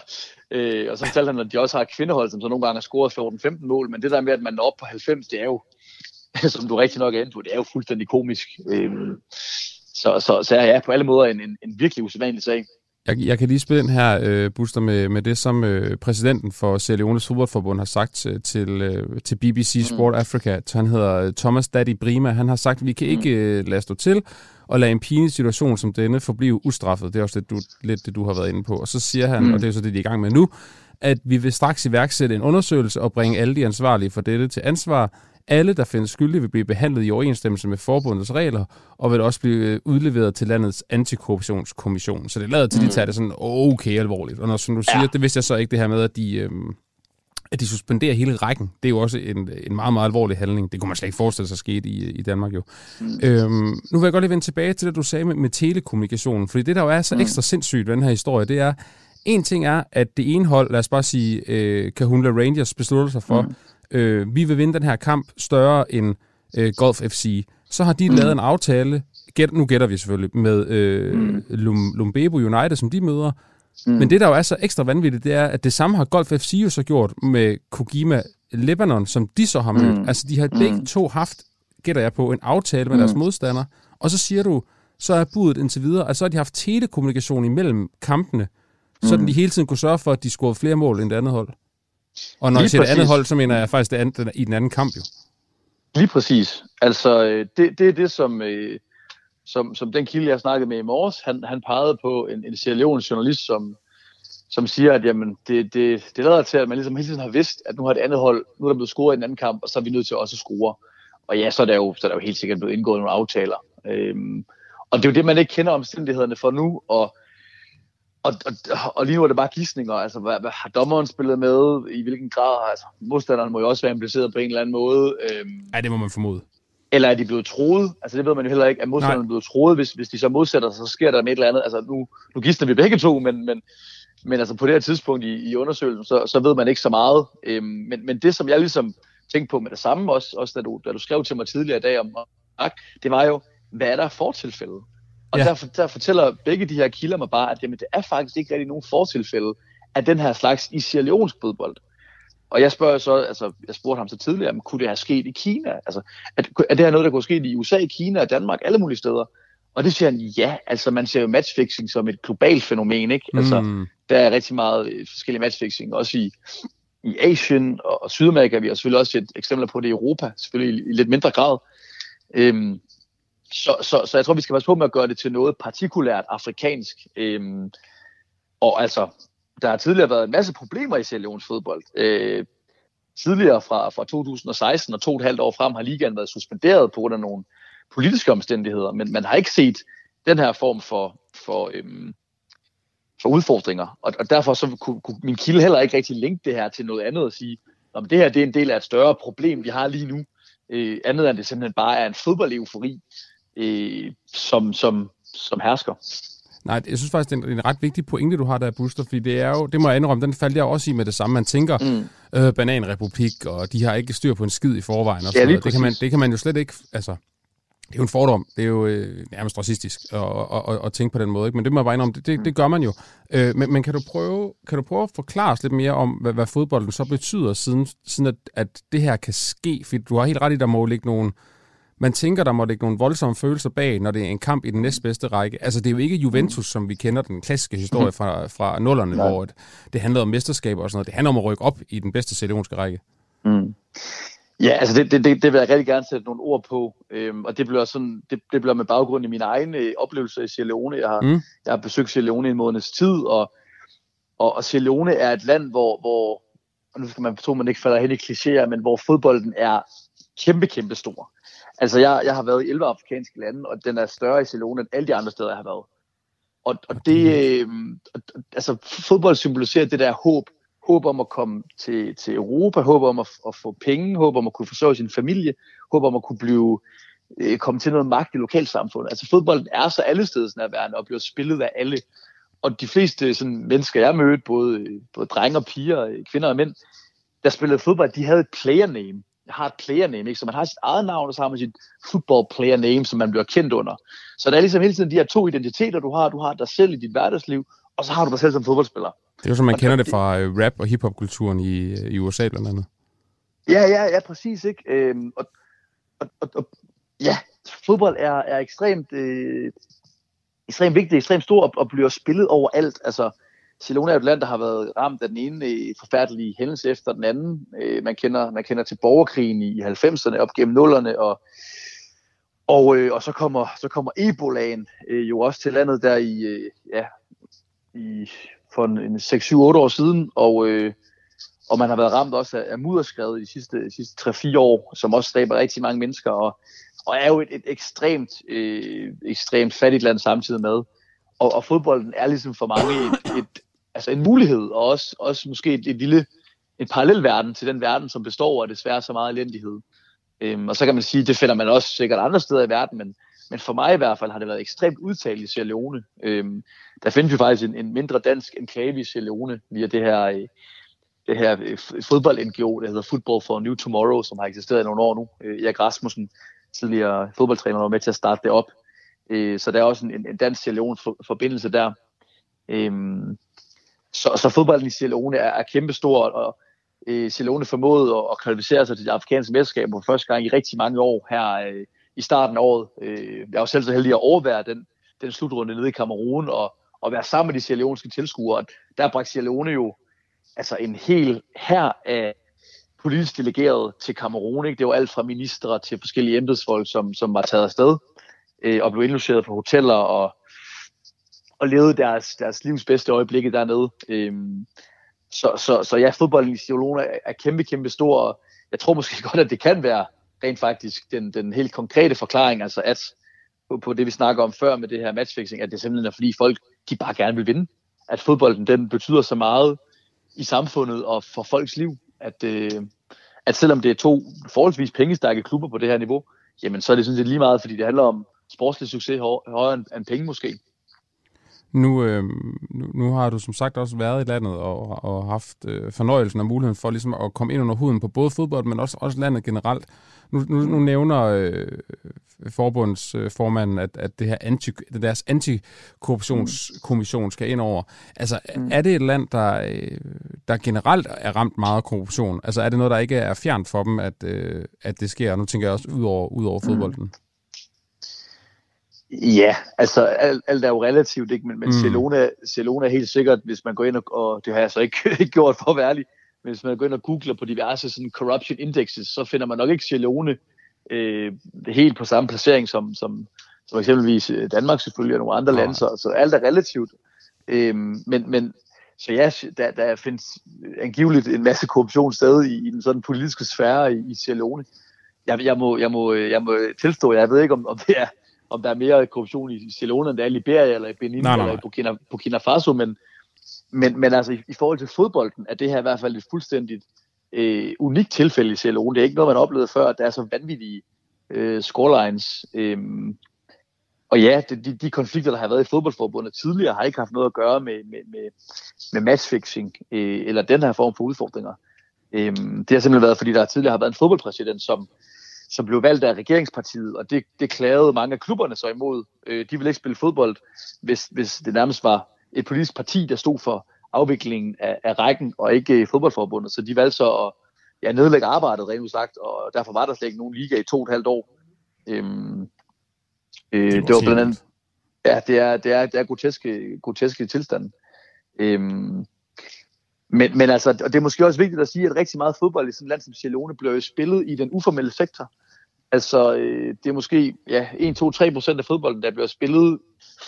øh, og så fortalte han, at de også har kvindehold, som så nogle gange har scoret 14-15 mål, men det der med, at man er oppe på 90, det er jo, som du rigtig nok er inde på, det er jo fuldstændig komisk. Øh, så, så, så ja, på alle måder en, en, en virkelig usædvanlig sag. Jeg, jeg kan lige spille den her, øh, Buster, med, med det, som øh, præsidenten for Sierra Leones fodboldforbund har sagt til, til, øh, til BBC mm. Sport mm. Africa. Han hedder øh, Thomas Daddy Brima. Han har sagt, at vi kan ikke mm. øh, lade stå til og lade en pinlig situation som denne forblive ustraffet. Det er også lidt, du, lidt det, du har været inde på. Og så siger han, mm. og det er så det, de er i gang med nu, at vi vil straks iværksætte en undersøgelse og bringe alle de ansvarlige for dette til ansvar. Alle, der findes skyldige, vil blive behandlet i overensstemmelse med forbundets regler, og vil også blive øh, udleveret til landets antikorruptionskommission. Så det lader til, at de mm. tager det sådan okay alvorligt. Og når, som du siger, ja. det vidste jeg så ikke det her med, at de, øhm, at de suspenderer hele rækken. Det er jo også en, en meget, meget alvorlig handling. Det kunne man slet ikke forestille sig skete i, i Danmark jo. Mm. Øhm, nu vil jeg godt lige vende tilbage til det, du sagde med, med telekommunikationen. Fordi det, der jo er så mm. ekstra sindssygt ved den her historie, det er, en ting er, at det ene hold, lad os bare sige, øh, Kahunla Rangers beslutter sig for, mm øh, vi vil vinde den her kamp større end øh, Golf FC, så har de mm. lavet en aftale, gæt, nu gætter vi selvfølgelig, med øh, mm. Lum, Lumbebo United, som de møder. Mm. Men det, der jo er så ekstra vanvittigt, det er, at det samme har Golf FC jo så gjort med Kogima Lebanon, som de så har mødt. Mm. Altså, de har begge mm. to haft, gætter jeg på, en aftale med mm. deres modstander. Og så siger du, så er budet indtil videre, at så har de haft telekommunikation imellem kampene, mm. så de hele tiden kunne sørge for, at de scorede flere mål end det andet hold. Og når Lige jeg siger præcis. det andet hold, så mener jeg faktisk det andet, i den anden kamp jo. Lige præcis. Altså, øh, det, det er det, som, øh, som, som den kilde, jeg snakkede med i morges, han, han pegede på en, en Sierra Leone journalist, som, som siger, at jamen, det, det, det lader til, at man ligesom hele tiden har vidst, at nu har det andet hold, nu er der blevet scoret i en anden kamp, og så er vi nødt til også at score. Og ja, så er der jo, så er der jo helt sikkert blevet indgået nogle aftaler. Øhm, og det er jo det, man ikke kender omstændighederne for nu, og og, og, og lige nu er det bare gissninger. Altså, hvad, hvad, har dommeren spillet med? I hvilken grad? Altså, modstanderen må jo også være impliceret på en eller anden måde. Øhm, ja, det må man formode. Eller er de blevet troet? Altså, det ved man jo heller ikke. Er modstanderen blevet troet? Hvis, hvis de så modsætter sig, så sker der med et eller andet. Altså, nu, nu gister vi begge to, men, men, men altså, på det her tidspunkt i, i undersøgelsen, så, så ved man ikke så meget. Øhm, men, men det, som jeg ligesom tænkte på med det samme, også, også da, du, da du skrev til mig tidligere i dag om det var jo, hvad er der fortilfældet? Og ja. der, der fortæller begge de her kilder mig bare, at jamen, det er faktisk ikke rigtig nogen fortilfælde af den her slags i fodbold. Og jeg spørger så, altså, jeg spurgte ham så tidligere, om kunne det have sket i Kina? Altså, er, er det her noget, der kunne ske i USA, Kina, Danmark, alle mulige steder? Og det siger han, ja, altså man ser jo matchfixing som et globalt fænomen, ikke? Altså, mm. der er rigtig meget øh, forskellige matchfixing, også i, i Asien og, og Sydamerika. Vi har selvfølgelig også set eksempler på det i Europa, selvfølgelig i, i lidt mindre grad. Øhm, så, så, så jeg tror, vi skal passe på med at gøre det til noget partikulært afrikansk. Øhm, og altså, der har tidligere været en masse problemer i Sierra fodbold. Øh, tidligere fra, fra 2016 og to og et halvt år frem har ligaen været suspenderet på grund af nogle politiske omstændigheder, men man har ikke set den her form for, for, øhm, for udfordringer. Og, og derfor så kunne, kunne min kilde heller ikke rigtig linke det her til noget andet og sige, om det her det er en del af et større problem, vi har lige nu. Øh, andet end det simpelthen bare er en fodboldeufori, øh, som, som, som hersker. Nej, jeg synes faktisk, det er en, ret vigtig pointe, du har der, Buster, fordi det er jo, det må jeg indrømme, den faldt jeg også i med det samme. Man tænker, mm. øh, bananrepublik, og de har ikke styr på en skid i forvejen. Og ja, det, kan man, det kan man jo slet ikke, altså, det er jo en fordom. Det er jo øh, nærmest racistisk at, at, at, at tænke på den måde. Ikke? Men det må jeg bare indrømme, det, det, det gør man jo. Øh, men, men kan, du prøve, kan du prøve at forklare os lidt mere om, hvad, hvad fodbolden så betyder, siden, siden at, at det her kan ske? For du har helt ret i, der må ligge nogle... Man tænker, der må ligge nogle voldsomme følelser bag, når det er en kamp i den næstbedste række. Altså, det er jo ikke Juventus, som vi kender den klassiske historie fra, fra nullerne, Nej. hvor det handlede om mesterskab og sådan noget. Det handler om at rykke op i den bedste celionske række. Mm. Ja, altså det, det, det, det vil jeg rigtig gerne sætte nogle ord på, øhm, og det bliver, sådan, det, det bliver med baggrund i mine egne øh, oplevelser i Sierra Leone. Jeg har, mm. jeg har besøgt Sierra Leone i en måneds tid, og, og, og Sierra Leone er et land, hvor, hvor og nu skal man tro, man ikke falder hen i klichéer, men hvor fodbolden er kæmpe, kæmpe stor. Altså, jeg, jeg har været i 11 afrikanske lande, og den er større i Sierra Leone end alle de andre steder, jeg har været. Og, og det, øh, altså, fodbold symboliserer det der håb, håb om at komme til, til Europa, håb om at, at få penge, håb om at kunne forsørge sin familie, håb om at kunne blive øh, komme til noget magt i lokalsamfundet. Altså fodbolden er så alle steder verden og bliver spillet af alle. Og de fleste sådan, mennesker, jeg mødte, både, både drenge og piger, kvinder og mænd, der spillede fodbold, de havde et player name. Har et player name, ikke? så man har sit eget navn, og så har man sit football player name, som man bliver kendt under. Så der er ligesom hele tiden de her to identiteter, du har. Du har dig selv i dit hverdagsliv, og så har du dig selv som fodboldspiller. Det er jo som man og kender det fra øh, rap- og hiphop-kulturen i, øh, i USA blandt andet. Ja, ja, ja, præcis. Ikke? Øhm, og, og, og, og, ja, fodbold er, er ekstremt, øh, ekstremt vigtigt, ekstremt stort og, og bliver spillet overalt. Altså, Barcelona er et land, der har været ramt af den ene øh, forfærdelige hændelse efter den anden. Øh, man, kender, man kender til borgerkrigen i 90'erne op gennem nullerne, og, og, øh, og så kommer, så kommer Ebolaen øh, jo også til landet der i, øh, ja, i for en 6-7-8 år siden, og, øh, og man har været ramt også af, af mudderskrevet de sidste, de sidste 3-4 år, som også staber rigtig mange mennesker, og, og er jo et, et ekstremt, øh, ekstremt fattigt land samtidig med. Og, og fodbolden er ligesom for mange et, et, altså en mulighed, og også, også måske et, et lille en parallel verden til den verden, som består af desværre så meget elendighed. Øhm, og så kan man sige, det finder man også sikkert andre steder i verden, men, men for mig i hvert fald har det været ekstremt udtalt i Sierra Leone. Øhm, der findes jo faktisk en, en mindre dansk enklave i Sierra Leone via det her, øh, det her øh, fodbold-NGO, der hedder Football for a New Tomorrow, som har eksisteret i nogle år nu. Øh, Erik Rasmussen, tidligere fodboldtræner, var med til at starte det op. Øh, så der er også en, en dansk Sierra Leone-forbindelse der. Øhm, så, så fodbolden i Sierra Leone er, er kæmpestor, og øh, Sierra Leone formåede at, at kvalificere sig til det afrikanske mesterskab for første gang i rigtig mange år her øh, i starten af året. Øh, jeg var selv så heldig at overvære den, den slutrunde nede i Kamerun, og, og være sammen med de sierleonske tilskuere. Der bragte Sierra Leone jo altså en hel her af politisk delegeret til Kamerun. Ikke? Det var alt fra ministre til forskellige embedsfolk, som, som var taget afsted øh, og blev indlogeret på hoteller og, og levede deres, deres livs bedste øjeblikke dernede. Øhm, så, så, så ja, fodbolden i Sierra er, kæmpe, kæmpe stor, og jeg tror måske godt, at det kan være rent faktisk den, den helt konkrete forklaring, altså at på, på det, vi snakker om før med det her matchfixing, at det simpelthen er, fordi folk, de bare gerne vil vinde. At fodbolden, den betyder så meget i samfundet og for folks liv, at, øh, at selvom det er to forholdsvis pengestærke klubber på det her niveau, jamen så er det sådan set lige meget, fordi det handler om sportslig succes højere end penge måske. Nu, øh, nu, nu har du som sagt også været i landet og, og haft øh, fornøjelsen og muligheden for ligesom at komme ind under huden på både fodbold, men også, også landet generelt. Nu, nu, nu nævner øh, forbundsformanden, at, at det her anti, deres antikorruptionskommission skal ind over. Altså, mm. er det et land, der, øh, der generelt er ramt meget af korruption? Altså, er det noget, der ikke er fjernt for dem, at, øh, at det sker? Nu tænker jeg også ud over, ud over mm. fodbolden. Mm. Ja, altså alt, alt er jo relativt, ikke? men, men mm. Celona, Celona er helt sikkert, hvis man går ind og, og det har jeg så ikke, ikke gjort for at være ærlig, men hvis man går ind og googler på diverse sådan, corruption indexes, så finder man nok ikke Celone øh, helt på samme placering som, som, som eksempelvis øh, Danmark selvfølgelig og nogle andre ja. lande, så, så alt er relativt. Øh, men, men så ja, der, der findes angiveligt en masse korruption stadig i, i den sådan politiske sfære i, i Celone. Jeg, jeg, må, jeg, må, jeg må tilstå, jeg ved ikke, om, om det er om der er mere korruption i Barcelona, end der er i Liberia, eller i Benin, nej, nej. eller i Burkina, Burkina Faso, men, men, men altså i, i forhold til fodbolden, er det her i hvert fald et fuldstændigt øh, unikt tilfælde i Barcelona. Det er ikke noget, man har oplevet før, at der er så vanvittige øh, scorelines. Øh, og ja, de, de, de konflikter, der har været i fodboldforbundet tidligere, har ikke haft noget at gøre med, med, med, med matchfixing, øh, eller den her form for udfordringer. Øh, det har simpelthen været, fordi der tidligere har været en fodboldpræsident, som som blev valgt af regeringspartiet, og det, det klagede mange af klubberne så imod. Øh, de ville ikke spille fodbold, hvis, hvis det nærmest var et politisk parti, der stod for afviklingen af, af rækken, og ikke fodboldforbundet. Så de valgte så at ja, nedlægge arbejdet, rent sagt, og derfor var der slet ikke nogen liga i to og et halvt år. Øhm, øh, det, det var blandt andet, ja, det er, det er, det er groteske, groteske tilstande. Øhm, men, men altså, og det er måske også vigtigt at sige, at rigtig meget fodbold i sådan et land som Barcelona bliver spillet i den uformelle sektor. Altså, øh, det er måske ja, 1, 2, 3 procent af fodbolden, der bliver spillet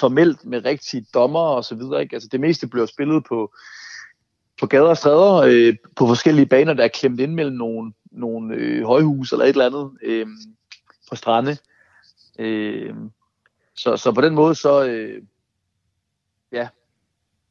formelt med rigtige dommer og så videre. Ikke? Altså, det meste bliver spillet på, på gader og stræder, øh, på forskellige baner, der er klemt ind mellem nogle, nogle øh, højhus eller et eller andet øh, på strande. Øh, så, så på den måde, så, øh, ja,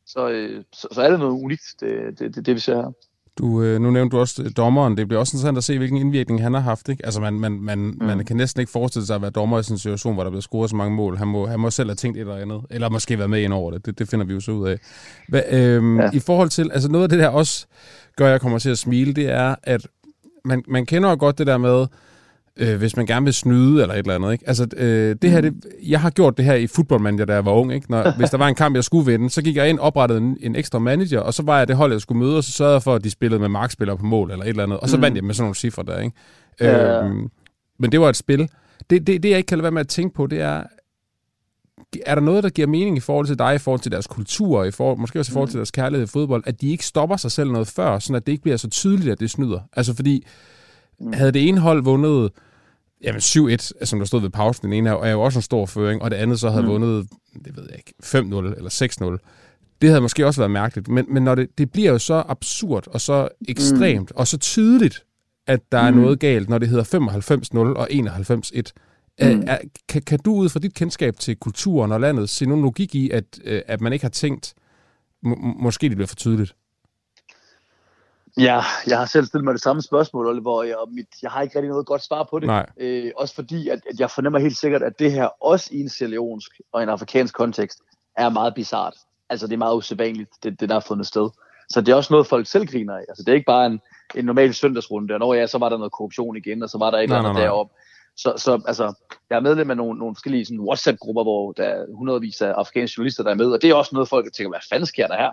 så, øh, så, så er det noget unikt, det, det, det, det vi ser her. Du, øh, nu nævnte du også øh, dommeren. Det bliver også interessant at se, hvilken indvirkning han har haft. Ikke? Altså, man, man, man, mm. man kan næsten ikke forestille sig at være dommer i sådan en situation, hvor der bliver scoret så mange mål. Han må, han må selv have tænkt et eller andet, eller måske være med ind over det. Det, det finder vi jo så ud af. Hva, øhm, ja. I forhold til, altså noget af det der også gør, at jeg kommer til at smile, det er, at man, man kender jo godt det der med, øh, hvis man gerne vil snyde eller et eller andet. Ikke? Altså, øh, det her, det, jeg har gjort det her i fodboldmanager, da jeg var ung. Ikke? Når, hvis der var en kamp, jeg skulle vinde, så gik jeg ind, oprettede en, en ekstra manager, og så var jeg det hold, jeg skulle møde, og så sørgede jeg for, at de spillede med markspillere på mål eller et eller andet, og så mm. vandt jeg med sådan nogle cifre der. Ikke? Ja. Øh, men det var et spil. Det, det, det, jeg ikke kan lade være med at tænke på, det er, er der noget, der giver mening i forhold til dig, i forhold til deres kultur, i forhold, måske også i forhold til mm. deres kærlighed i fodbold, at de ikke stopper sig selv noget før, sådan at det ikke bliver så tydeligt, at det snyder? Altså fordi, mm. havde det ene hold vundet Jamen 7-1, som der stod ved pausen, den ene er jo også en stor føring, og det andet så havde mm. vundet, det ved jeg ikke, 5-0 eller 6-0. Det havde måske også været mærkeligt, men, men når det, det bliver jo så absurd og så ekstremt mm. og så tydeligt, at der mm. er noget galt, når det hedder 95-0 og 91-1. Mm. Er, kan, kan du ud fra dit kendskab til kulturen og landet se nogen logik i, at, øh, at man ikke har tænkt, må, måske det bliver for tydeligt? Ja, jeg har selv stillet mig det samme spørgsmål, Oliver, og jeg, mit, jeg har ikke rigtig noget godt svar på det. Nej. Øh, også fordi, at, at jeg fornemmer helt sikkert, at det her, også i en sierleonsk og en afrikansk kontekst, er meget bizart. Altså, det er meget usædvanligt, det, det der er fundet sted. Så det er også noget, folk selv griner af. Altså, det er ikke bare en, en normal søndagsrunde, og når ja, så var der noget korruption igen, og så var der et eller andet deroppe. Så, så altså, jeg er medlem af nogle, nogle forskellige sådan, WhatsApp-grupper, hvor der er hundredvis af afrikanske journalister, der er med, og det er også noget, folk tænker, hvad fanden sker der her?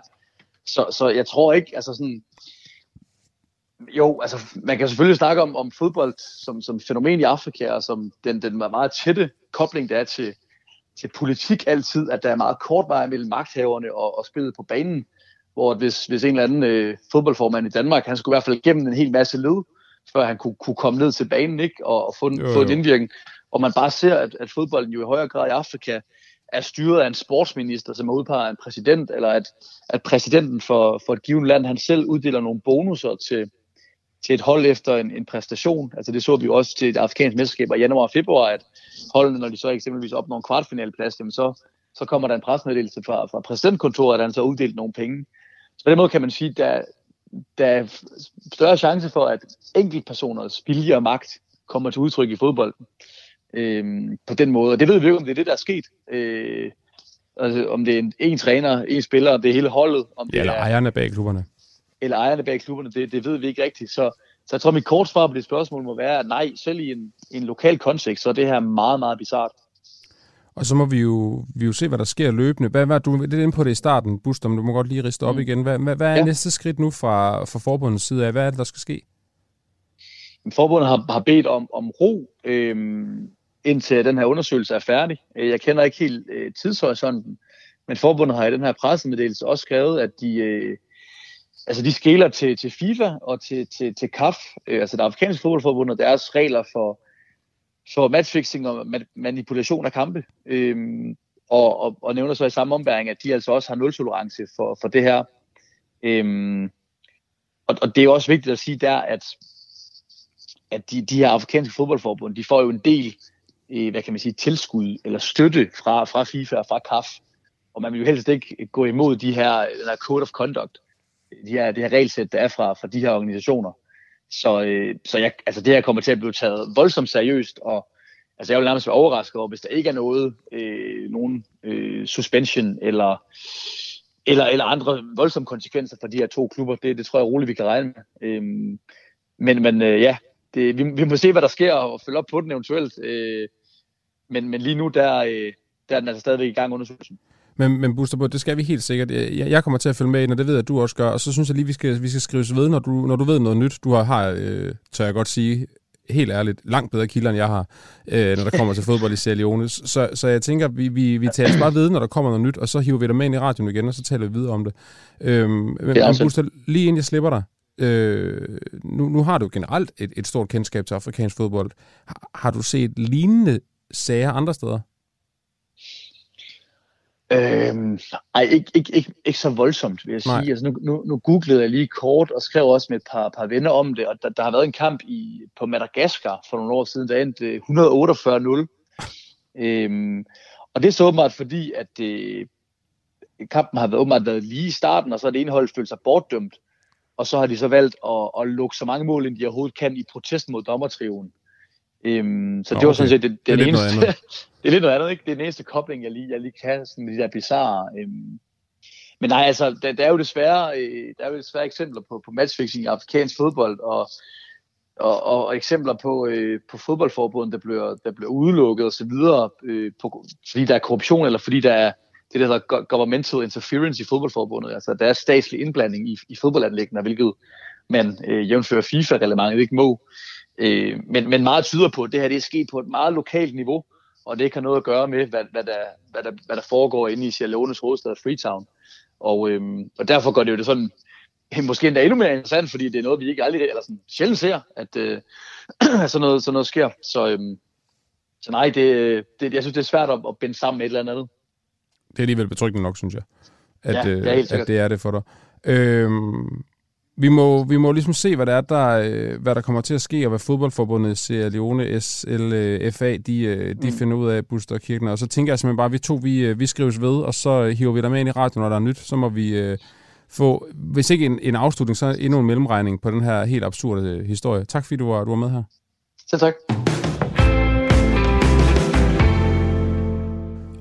Så, så jeg tror ikke, altså sådan, jo, altså man kan selvfølgelig snakke om, om fodbold som, som fænomen i Afrika, og som den, den meget tætte kobling, der er til, til politik altid, at der er meget kort vej mellem magthaverne og, og spillet på banen, hvor hvis, hvis en eller anden øh, fodboldformand i Danmark, han skulle i hvert fald igennem en hel masse led, før han kunne, kunne komme ned til banen ikke, og, og få, en, jo, få et indvirkning. Og man bare ser, at, at fodbolden jo i højere grad i Afrika er styret af en sportsminister, som er udpeget af en præsident, eller at, at præsidenten for, for et givet land, han selv uddeler nogle bonusser til, til et hold efter en, en præstation. Altså det så vi jo også til et afrikansk mesterskab i januar og februar, at holdene, når de så eksempelvis opnår en kvartfinaleplads, jamen så, så kommer der en presmeddelelse fra, fra præsidentkontoret, at han så uddelt nogle penge. Så på den måde kan man sige, at der, der er større chance for, at enkeltpersoners vilje og magt kommer til udtryk i fodbolden. Øhm, på den måde. Og det ved vi jo, om det er det, der er sket. Øh, Altså, om det er en, en træner, en spiller, om det er hele holdet. Om det ja, eller er, ejerne bag klubberne. Eller ejerne bag klubberne, det, det ved vi ikke rigtigt. Så, så jeg tror, mit kort svar på det spørgsmål må være, at nej, selv i en, en lokal kontekst, så er det her meget, meget bizart. Og så må vi jo, vi jo se, hvad der sker løbende. Hvad, hvad, du er lidt inde på det i starten, Buster, men du må godt lige riste op mm. igen. Hvad, hvad, hvad er ja. næste skridt nu fra, fra forbundets side af? Hvad er det, der skal ske? Forbundet har, har bedt om, om ro, øhm, indtil den her undersøgelse er færdig. Øh, jeg kender ikke helt øh, tidshorisonten, men forbundet har i den her pressemeddelelse også skrevet, at de, øh, altså de skæler til, til FIFA og til, til, til CAF, øh, altså det afrikanske fodboldforbund, og deres regler for, for matchfixing og manipulation af kampe. Øhm, og, og, og nævner så i samme ombæring, at de altså også har nul tolerance for, for det her. Øhm, og, og det er jo også vigtigt at sige der, at, at de, de her afrikanske fodboldforbund, de får jo en del øh, hvad kan man sige, tilskud eller støtte fra, fra FIFA og fra CAF. Og man vil jo helst ikke gå imod de her, den her code of conduct, de her, det her regelsæt, der er fra, fra de her organisationer. Så, øh, så jeg, altså det her kommer til at blive taget voldsomt seriøst, og altså jeg vil nærmest være overrasket over, hvis der ikke er noget, øh, nogen øh, suspension eller, eller, eller andre voldsomme konsekvenser for de her to klubber. Det, det tror jeg roligt, vi kan regne med. Øh, men, men øh, ja, det, vi, vi må se, hvad der sker, og følge op på den eventuelt. Øh, men, men lige nu, der, øh, der er den altså stadigvæk i gang undersøgelsen. Men, men Buster, det skal vi helt sikkert. Jeg, jeg kommer til at følge med ind, og det ved jeg, at du også gør. Og så synes jeg lige, vi skal, vi skal skrives ved, når du, når du ved noget nyt. Du har, har øh, tør jeg godt sige, helt ærligt, langt bedre kilder, end jeg har, øh, når der kommer til fodbold i Sierra Leone. Så, så jeg tænker, vi, vi, vi tager bare ved, når der kommer noget nyt, og så hiver vi dig med ind i radioen igen, og så taler vi videre om det. Øh, men, men Buster, lige inden jeg slipper dig, øh, nu, nu har du generelt et, et stort kendskab til afrikansk fodbold. Har, har du set lignende sager andre steder? Øhm, ej, ikke, ikke, ikke, ikke så voldsomt, vil jeg sige. Altså, nu, nu, nu googlede jeg lige kort og skrev også med et par, par venner om det, og der, der har været en kamp i, på Madagaskar for nogle år siden, der endte 148-0. Øhm, og det er så åbenbart fordi, at det, kampen har været, åbenbart været lige i starten, og så er det ene hold følt sig bortdømt, og så har de så valgt at, at lukke så mange mål, end de overhovedet kan i protest mod dommertriven. Øhm, så Nå, det var sådan set det, det, det, er eneste, det er lidt noget andet, ikke? Det er den eneste kobling, jeg lige, jeg lige kan, sådan de der bizarre. Øhm. Men nej, altså, der, der, er jo desværre, øh, der er jo desværre eksempler på, på matchfixing i afrikansk fodbold, og, og, og, og eksempler på, øh, på fodboldforbund, der bliver, der bliver udelukket osv., øh, på, fordi der er korruption, eller fordi der er det, der hedder governmental interference i fodboldforbundet. Altså, der er statslig indblanding i, i fodboldanlæggene, hvilket man øh, jævnfører FIFA-reglementet ikke må. Øh, men, men meget tyder på, at det her det er sket på et meget lokalt niveau, og det ikke har noget at gøre med, hvad, hvad, der, hvad, der, hvad der foregår inde i Sierra Leones hovedstad Freetown. Og, øhm, og derfor gør det jo det sådan, måske endda endnu mere interessant, fordi det er noget, vi ikke aldrig, eller sådan sjældent ser, at øh, sådan, noget, sådan noget sker. Så, øhm, så nej, det, det, jeg synes, det er svært at, at binde sammen med et eller andet. Det er alligevel betryggende nok, synes jeg, at, ja, det er øh, at det er det for dig. Øhm, vi må, vi må ligesom se, hvad der, er, der, øh, hvad der kommer til at ske, og hvad fodboldforbundet Sierra Leone, SLFA, de, øh, de mm. finder ud af, Buster Kirken. Og så tænker jeg simpelthen bare, at vi to, vi, øh, vi skrives ved, og så hiver vi dig med ind i radioen, når der er nyt. Så må vi få, hvis ikke en, en afslutning, så endnu en mellemregning på den her helt absurde historie. Tak fordi du var, du var med her. Selv tak.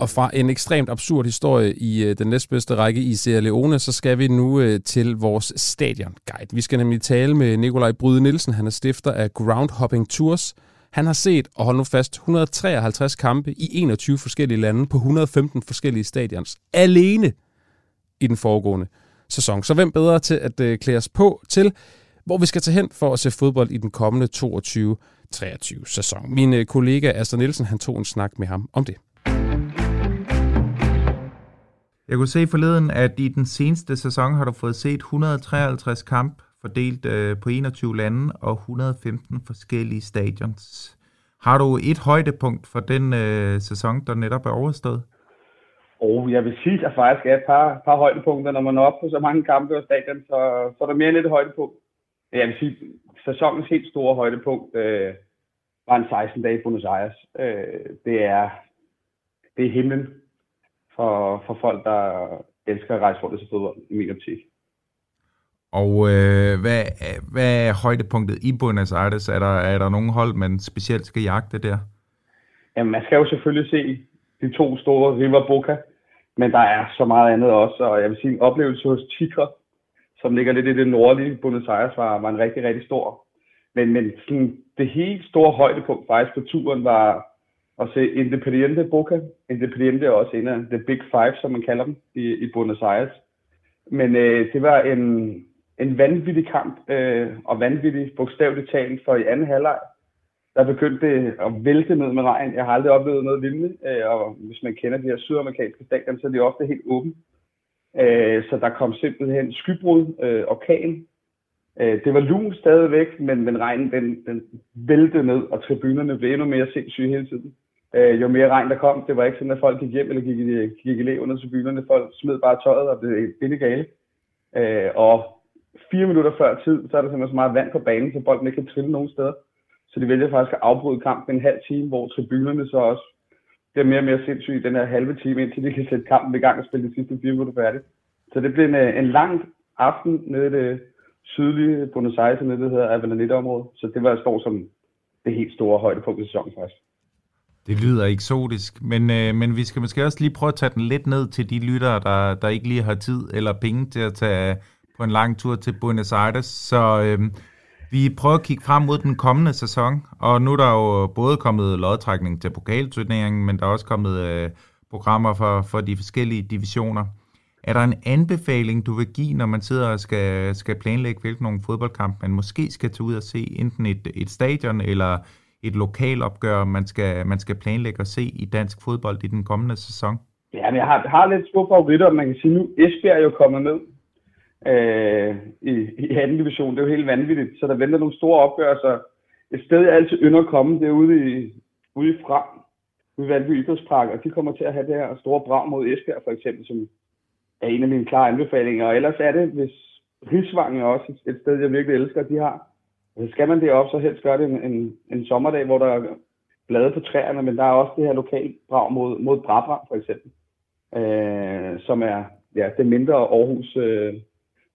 Og fra en ekstremt absurd historie i øh, den næstbedste række i Sierra Leone, så skal vi nu øh, til vores stadionguide. Vi skal nemlig tale med Nikolaj Bryde Nielsen. Han er stifter af Groundhopping Tours. Han har set, og hold nu fast, 153 kampe i 21 forskellige lande på 115 forskellige stadions. Alene i den foregående sæson. Så hvem bedre til at øh, klæde os på til, hvor vi skal tage hen for at se fodbold i den kommende 22-23 sæson. Min øh, kollega Astrid Nielsen, han tog en snak med ham om det. Jeg kunne se forleden, at i den seneste sæson har du fået set 153 kamp fordelt øh, på 21 lande og 115 forskellige stadions. Har du et højdepunkt for den øh, sæson, der netop er overstået? Og jeg vil sige, at der faktisk er et par, par højdepunkter. Når man er oppe på så mange kampe og stadion, så, så er der mere end et højdepunkt. Jeg vil sige, sæsonens helt store højdepunkt øh, var en 16 dage i Buenos Aires. Øh, det, er, det er himlen for, for folk, der elsker at rejse rundt til fodbold i min optik. Og øh, hvad, hvad er højdepunktet i Buenos Aires? Er der, er der nogen hold, man specielt skal jagte der? Jamen, man skal jo selvfølgelig se de to store River Boca Men der er så meget andet også, og jeg vil sige, en oplevelse hos Chikra, som ligger lidt i det nordlige Buenos Aires, var, var en rigtig, rigtig stor. Men, men sådan, det helt store højdepunkt faktisk på turen var og se Independiente Boca. Independiente er også en af the big five, som man kalder dem, i, i Buenos Aires. Men øh, det var en, en vanvittig kamp, øh, og vanvittig bogstaveligt talt, for i anden halvleg, der begyndte det at vælte ned med regn. Jeg har aldrig oplevet noget lignende, øh, og hvis man kender de her sydamerikanske stadion, så er de ofte helt åbne. Øh, så der kom simpelthen skybrud, øh, orkan. Øh, det var lun stadigvæk, men, men regnen den, den væltede ned, og tribunerne blev endnu mere sindssyge hele tiden. Øh, jo mere regn der kom, det var ikke sådan, at folk gik hjem eller gik, gik i læ under tribunerne. Folk smed bare tøjet og blev billig gale. Øh, og fire minutter før tid, så er der simpelthen så meget vand på banen, så bolden ikke kan trille nogen steder. Så de vælger faktisk at afbryde kampen en halv time, hvor tribunerne så også bliver mere og mere sindssyge i den her halve time, indtil de kan sætte kampen i gang og spille de sidste fire minutter færdigt. Så det bliver en, øh, en lang aften nede i det sydlige Buenos Aires, nede det hedder Avellaneda-området. Så det var står som det helt store højdepunkt i sæsonen faktisk. Det lyder eksotisk, men, øh, men vi skal måske også lige prøve at tage den lidt ned til de lyttere, der, der ikke lige har tid eller penge til at tage på en lang tur til Buenos Aires. Så øh, vi prøver at kigge frem mod den kommende sæson, og nu er der jo både kommet lodtrækning til pokalturneringen, men der er også kommet øh, programmer for, for de forskellige divisioner. Er der en anbefaling, du vil give, når man sidder og skal, skal planlægge, hvilken nogle fodboldkamp man måske skal tage ud og se, enten et, et stadion eller et lokalopgør, man skal, man skal planlægge at se i dansk fodbold i den kommende sæson? Ja, men jeg har, har lidt store favoritter, man kan sige nu. Esbjerg er jo kommet med øh, i, i anden division. Det er jo helt vanvittigt. Så der venter nogle store opgør. Så Et sted, jeg altid ynder at komme, det er ude i, ude i Frem, ude i Valby Idrætspark, og de kommer til at have det her store brag mod Esbjerg, for eksempel, som er en af mine klare anbefalinger. Og ellers er det, hvis Rigsvangen er også et sted, jeg virkelig elsker, de har. Skal man det op, så helst gøre det en, en, en sommerdag, hvor der er blade på træerne, men der er også det her lokale brag mod, mod Brabrand, for eksempel, øh, som er ja, det mindre Aarhus øh,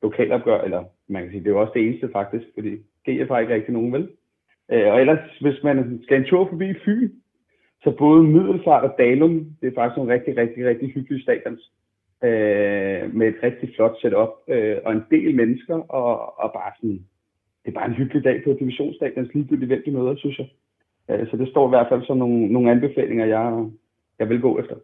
lokalopgør, eller man kan sige, det er jo også det eneste faktisk, fordi GF har ikke rigtig nogen vel. Øh, og ellers, hvis man skal en tur forbi Fyn, så både Middelfart og Dalum, det er faktisk nogle rigtig, rigtig, rigtig hyggelige stadions, øh, med et rigtig flot setup, øh, og en del mennesker, og, og bare sådan, det er bare en hyggelig dag på divisionsdag, den ligegyldigt hvem du møder, synes jeg. Øh, så det står i hvert fald som nogle, nogle anbefalinger, jeg, jeg vil gå efter.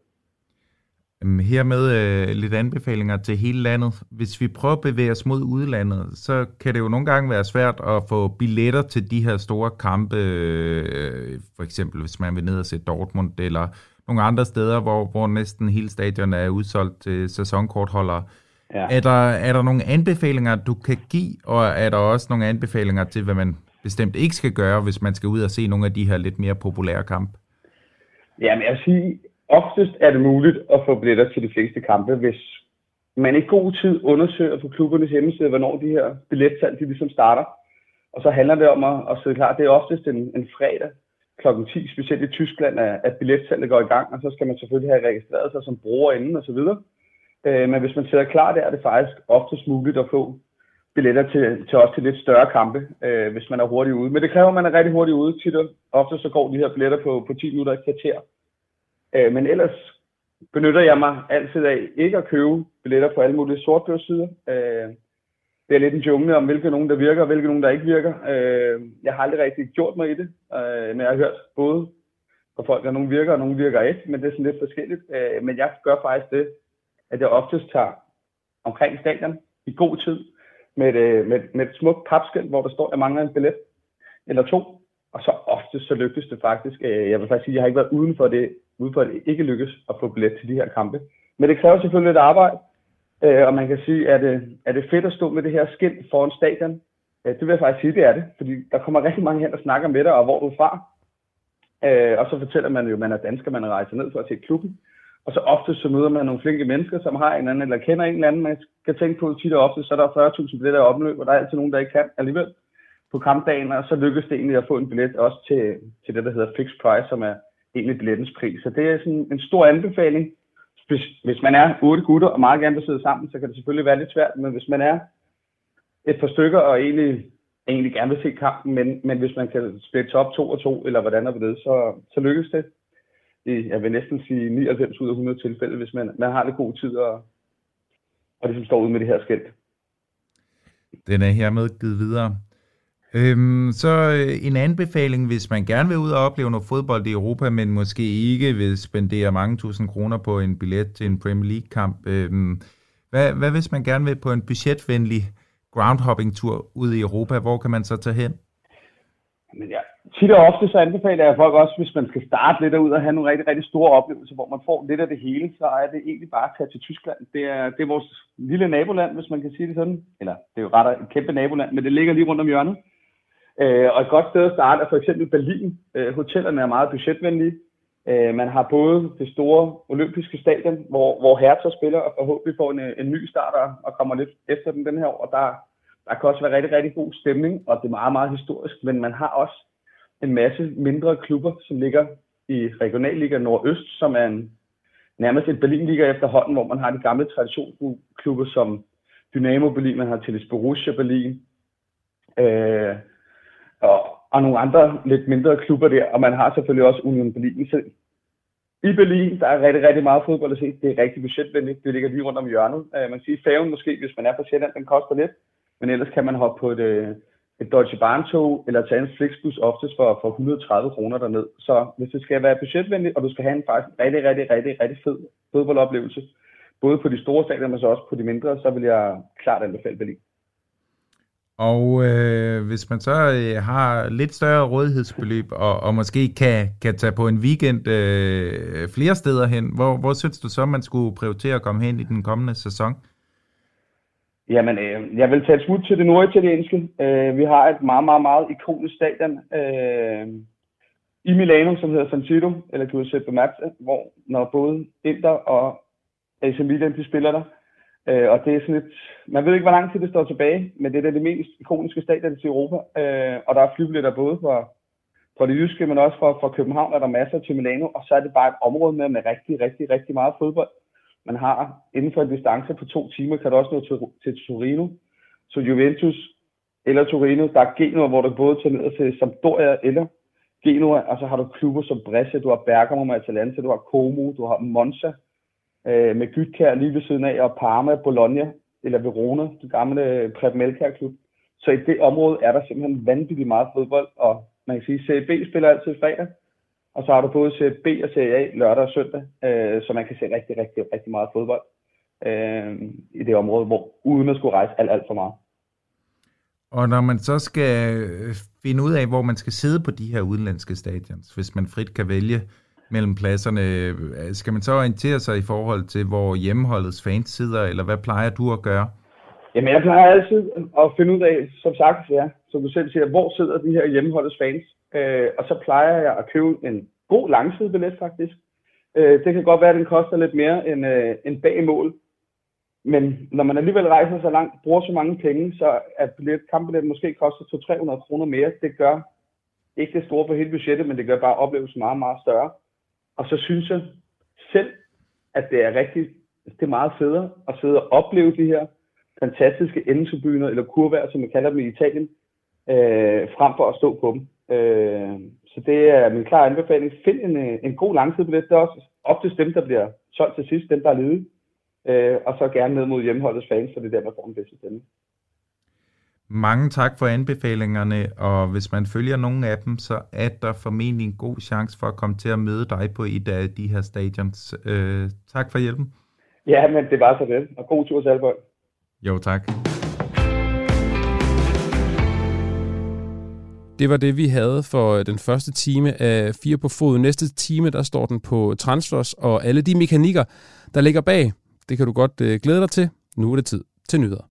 Her med øh, lidt anbefalinger til hele landet. Hvis vi prøver at bevæge os mod udlandet, så kan det jo nogle gange være svært at få billetter til de her store kampe. Øh, for eksempel hvis man vil ned og se Dortmund eller nogle andre steder, hvor, hvor næsten hele stadion er udsolgt til sæsonkortholdere. Ja. Er, der, er der nogle anbefalinger, du kan give, og er der også nogle anbefalinger til, hvad man bestemt ikke skal gøre, hvis man skal ud og se nogle af de her lidt mere populære kampe? Jamen, jeg vil sige, oftest er det muligt at få billetter til de fleste kampe, hvis man i god tid undersøger på klubbernes hjemmeside, hvornår de her billetsalg de ligesom starter. Og så handler det om at, at sidde klar. Det er oftest en, en fredag kl. 10, specielt i Tyskland, at billetsalget går i gang, og så skal man selvfølgelig have registreret sig som bruger inden osv. Øh, men hvis man sidder klar der, er det faktisk oftest muligt at få billetter til, til også til lidt større kampe, øh, hvis man er hurtigt ude. Men det kræver, at man er rigtig hurtigt ude. Tit ofte så går de her billetter på, på 10 minutter et kvarter. Øh, men ellers benytter jeg mig altid af ikke at købe billetter på alle mulige sortbørssider. Øh, det er lidt en jungle om, hvilke nogen der virker, og hvilke nogen der ikke virker. Øh, jeg har aldrig rigtig gjort mig i det, øh, men jeg har hørt både fra folk, at nogen virker, og nogen virker ikke, men det er sådan lidt forskelligt. Øh, men jeg gør faktisk det, at jeg oftest tager omkring stadion i god tid med et, øh, med, med et smukt papskilt, hvor der står, at jeg mangler en billet eller to. Og så oftest så lykkes det faktisk. Øh, jeg vil faktisk sige, at jeg har ikke været uden for det, uden for at det ikke lykkes at få billet til de her kampe. Men det kræver selvfølgelig lidt arbejde. Øh, og man kan sige, at det, er det fedt at stå med det her skilt foran stadion? Det vil jeg faktisk sige, det er det. Fordi der kommer rigtig mange hen og snakker med dig, og hvor du er fra. Og så fortæller man jo, at man er dansker, man rejser ned for at se klubben. Og så ofte så møder man nogle flinke mennesker, som har en anden, eller kender en eller anden. Man skal tænke på, tit og ofte, så er der 40.000 billetter i omløb, og der er altid nogen, der ikke kan alligevel på kampdagen, og så lykkes det egentlig at få en billet også til, til det, der hedder fixed price, som er egentlig billettens pris. Så det er sådan en stor anbefaling. Hvis, hvis man er otte gutter og meget gerne vil sidde sammen, så kan det selvfølgelig være lidt svært, men hvis man er et par stykker og egentlig, egentlig gerne vil se kampen, men, men hvis man kan splitte op to og to, eller hvordan er det, så, så lykkes det i, jeg vil næsten sige 99 ud af 100 tilfælde, hvis man, man har det god tid og, og ligesom står ud med det her skilt. Den er hermed givet videre. Øhm, så øh, en anbefaling, hvis man gerne vil ud og opleve noget fodbold i Europa, men måske ikke vil spendere mange tusind kroner på en billet til en Premier League-kamp. Øhm, hvad, hvad hvis man gerne vil på en budgetvenlig groundhopping-tur ud i Europa? Hvor kan man så tage hen? Men ja, tit og ofte så anbefaler jeg folk også, hvis man skal starte lidt ud og have nogle rigtig, rigtig store oplevelser, hvor man får lidt af det hele, så er det egentlig bare at tage til Tyskland. Det er, det er vores lille naboland, hvis man kan sige det sådan. Eller det er jo ret et kæmpe naboland, men det ligger lige rundt om hjørnet. Øh, og et godt sted at starte er for eksempel Berlin. Øh, hotellerne er meget budgetvenlige. Øh, man har både det store olympiske stadion, hvor, hvor Hertha spiller, og forhåbentlig får en, en ny starter og kommer lidt efter den den her år. Og der, der kan også være rigtig, rigtig god stemning, og det er meget, meget historisk. Men man har også en masse mindre klubber, som ligger i Regionalliga Nordøst, som er en, nærmest et Berlinliga efterhånden, hvor man har de gamle traditionsklubber som Dynamo Berlin, man har Tennis Borussia Berlin, øh, og, og nogle andre lidt mindre klubber der, og man har selvfølgelig også Union Berlin. selv. i Berlin, der er rigtig, rigtig meget fodbold at se. Det er rigtig budgetvenligt. Det ligger lige rundt om hjørnet. Øh, man kan sige, færgen måske, hvis man er på Sjælland, den koster lidt. Men ellers kan man hoppe på et, øh, et Deutsche Bahn-tog, eller tage en Flixbus oftest for, for 130 kroner derned. Så hvis det skal være budgetvenligt, og du skal have en faktisk rigtig, rigtig, rigtig, rigtig fed fodboldoplevelse, både på de store stadioner, men så også på de mindre, så vil jeg klart anbefale Berlin. Og øh, hvis man så øh, har lidt større rådighedsbeløb, og, og måske kan, kan tage på en weekend øh, flere steder hen, hvor, hvor synes du så, man skulle prioritere at komme hen i den kommende sæson? Jamen, øh, jeg vil tage et smut til det norditalienske. Øh, vi har et meget, meget, meget ikonisk stadion øh, i Milano, som hedder San Siro, eller Giuseppe Mazza, hvor når både Inter og AC Milan, de spiller der, Øh, og det er sådan et, man ved ikke, hvor lang tid det står tilbage, men det er det mest ikoniske stadion til Europa. Øh, og der er flybilletter både fra, fra det jyske, men også fra, fra København er der masser til Milano. Og så er det bare et område med, med rigtig, rigtig, rigtig meget fodbold. Man har inden for en distance på to timer, kan du også nå til, til Torino, så Juventus eller Torino. Der er Genoa, hvor du både tager ned til Sampdoria eller Genoa, og så har du klubber som Brescia, du har Bergamo med Atalanta, du har Como, du har Monza, øh, med Gytkær lige ved siden af, og Parma, Bologna eller Verona, den gamle øh, Prep klub Så i det område er der simpelthen vanvittigt meget fodbold, og man kan sige, at Serie B spiller altid fredag, og så har du både Serie B og Serie A lørdag og søndag, øh, så man kan se rigtig, rigtig, rigtig meget fodbold øh, i det område, hvor uden at skulle rejse alt, alt for meget. Og når man så skal finde ud af, hvor man skal sidde på de her udenlandske stadions, hvis man frit kan vælge, mellem pladserne. Skal man så orientere sig i forhold til, hvor hjemmeholdets fans sidder, eller hvad plejer du at gøre? Jamen, jeg plejer altid at finde ud af, som sagt, ja, som du selv siger, hvor sidder de her hjemmeholdets fans? Øh, og så plejer jeg at købe en god langsidebillet, faktisk. Øh, det kan godt være, at den koster lidt mere end, øh, end bag mål. Men når man alligevel rejser så langt, bruger så mange penge, så at billet, kampbillet måske koster 200-300 kroner mere. Det gør ikke det store på hele budgettet, men det gør bare oplevelsen meget, meget større. Og så synes jeg selv, at det er rigtig, det er meget federe at sidde og opleve de her fantastiske endetribuner, eller kurvær, som man kalder dem i Italien, øh, frem for at stå på dem. Øh, så det er min klare anbefaling. Find en, en god langtidsbillet. Det er også oftest dem, der bliver solgt til sidst, dem der er ledige. Øh, og så gerne ned mod hjemmeholdets fans, for det er der, man får den bedste stemme. Mange tak for anbefalingerne, og hvis man følger nogle af dem, så er der formentlig en god chance for at komme til at møde dig på et af de her stadions. Øh, tak for hjælpen. Ja, men det var så det, og god tur til Alborg. Jo, tak. Det var det, vi havde for øh, den første time af Fire på Fod. Næste time, der står den på Transfers og alle de mekanikker, der ligger bag. Det kan du godt øh, glæde dig til. Nu er det tid til nyheder.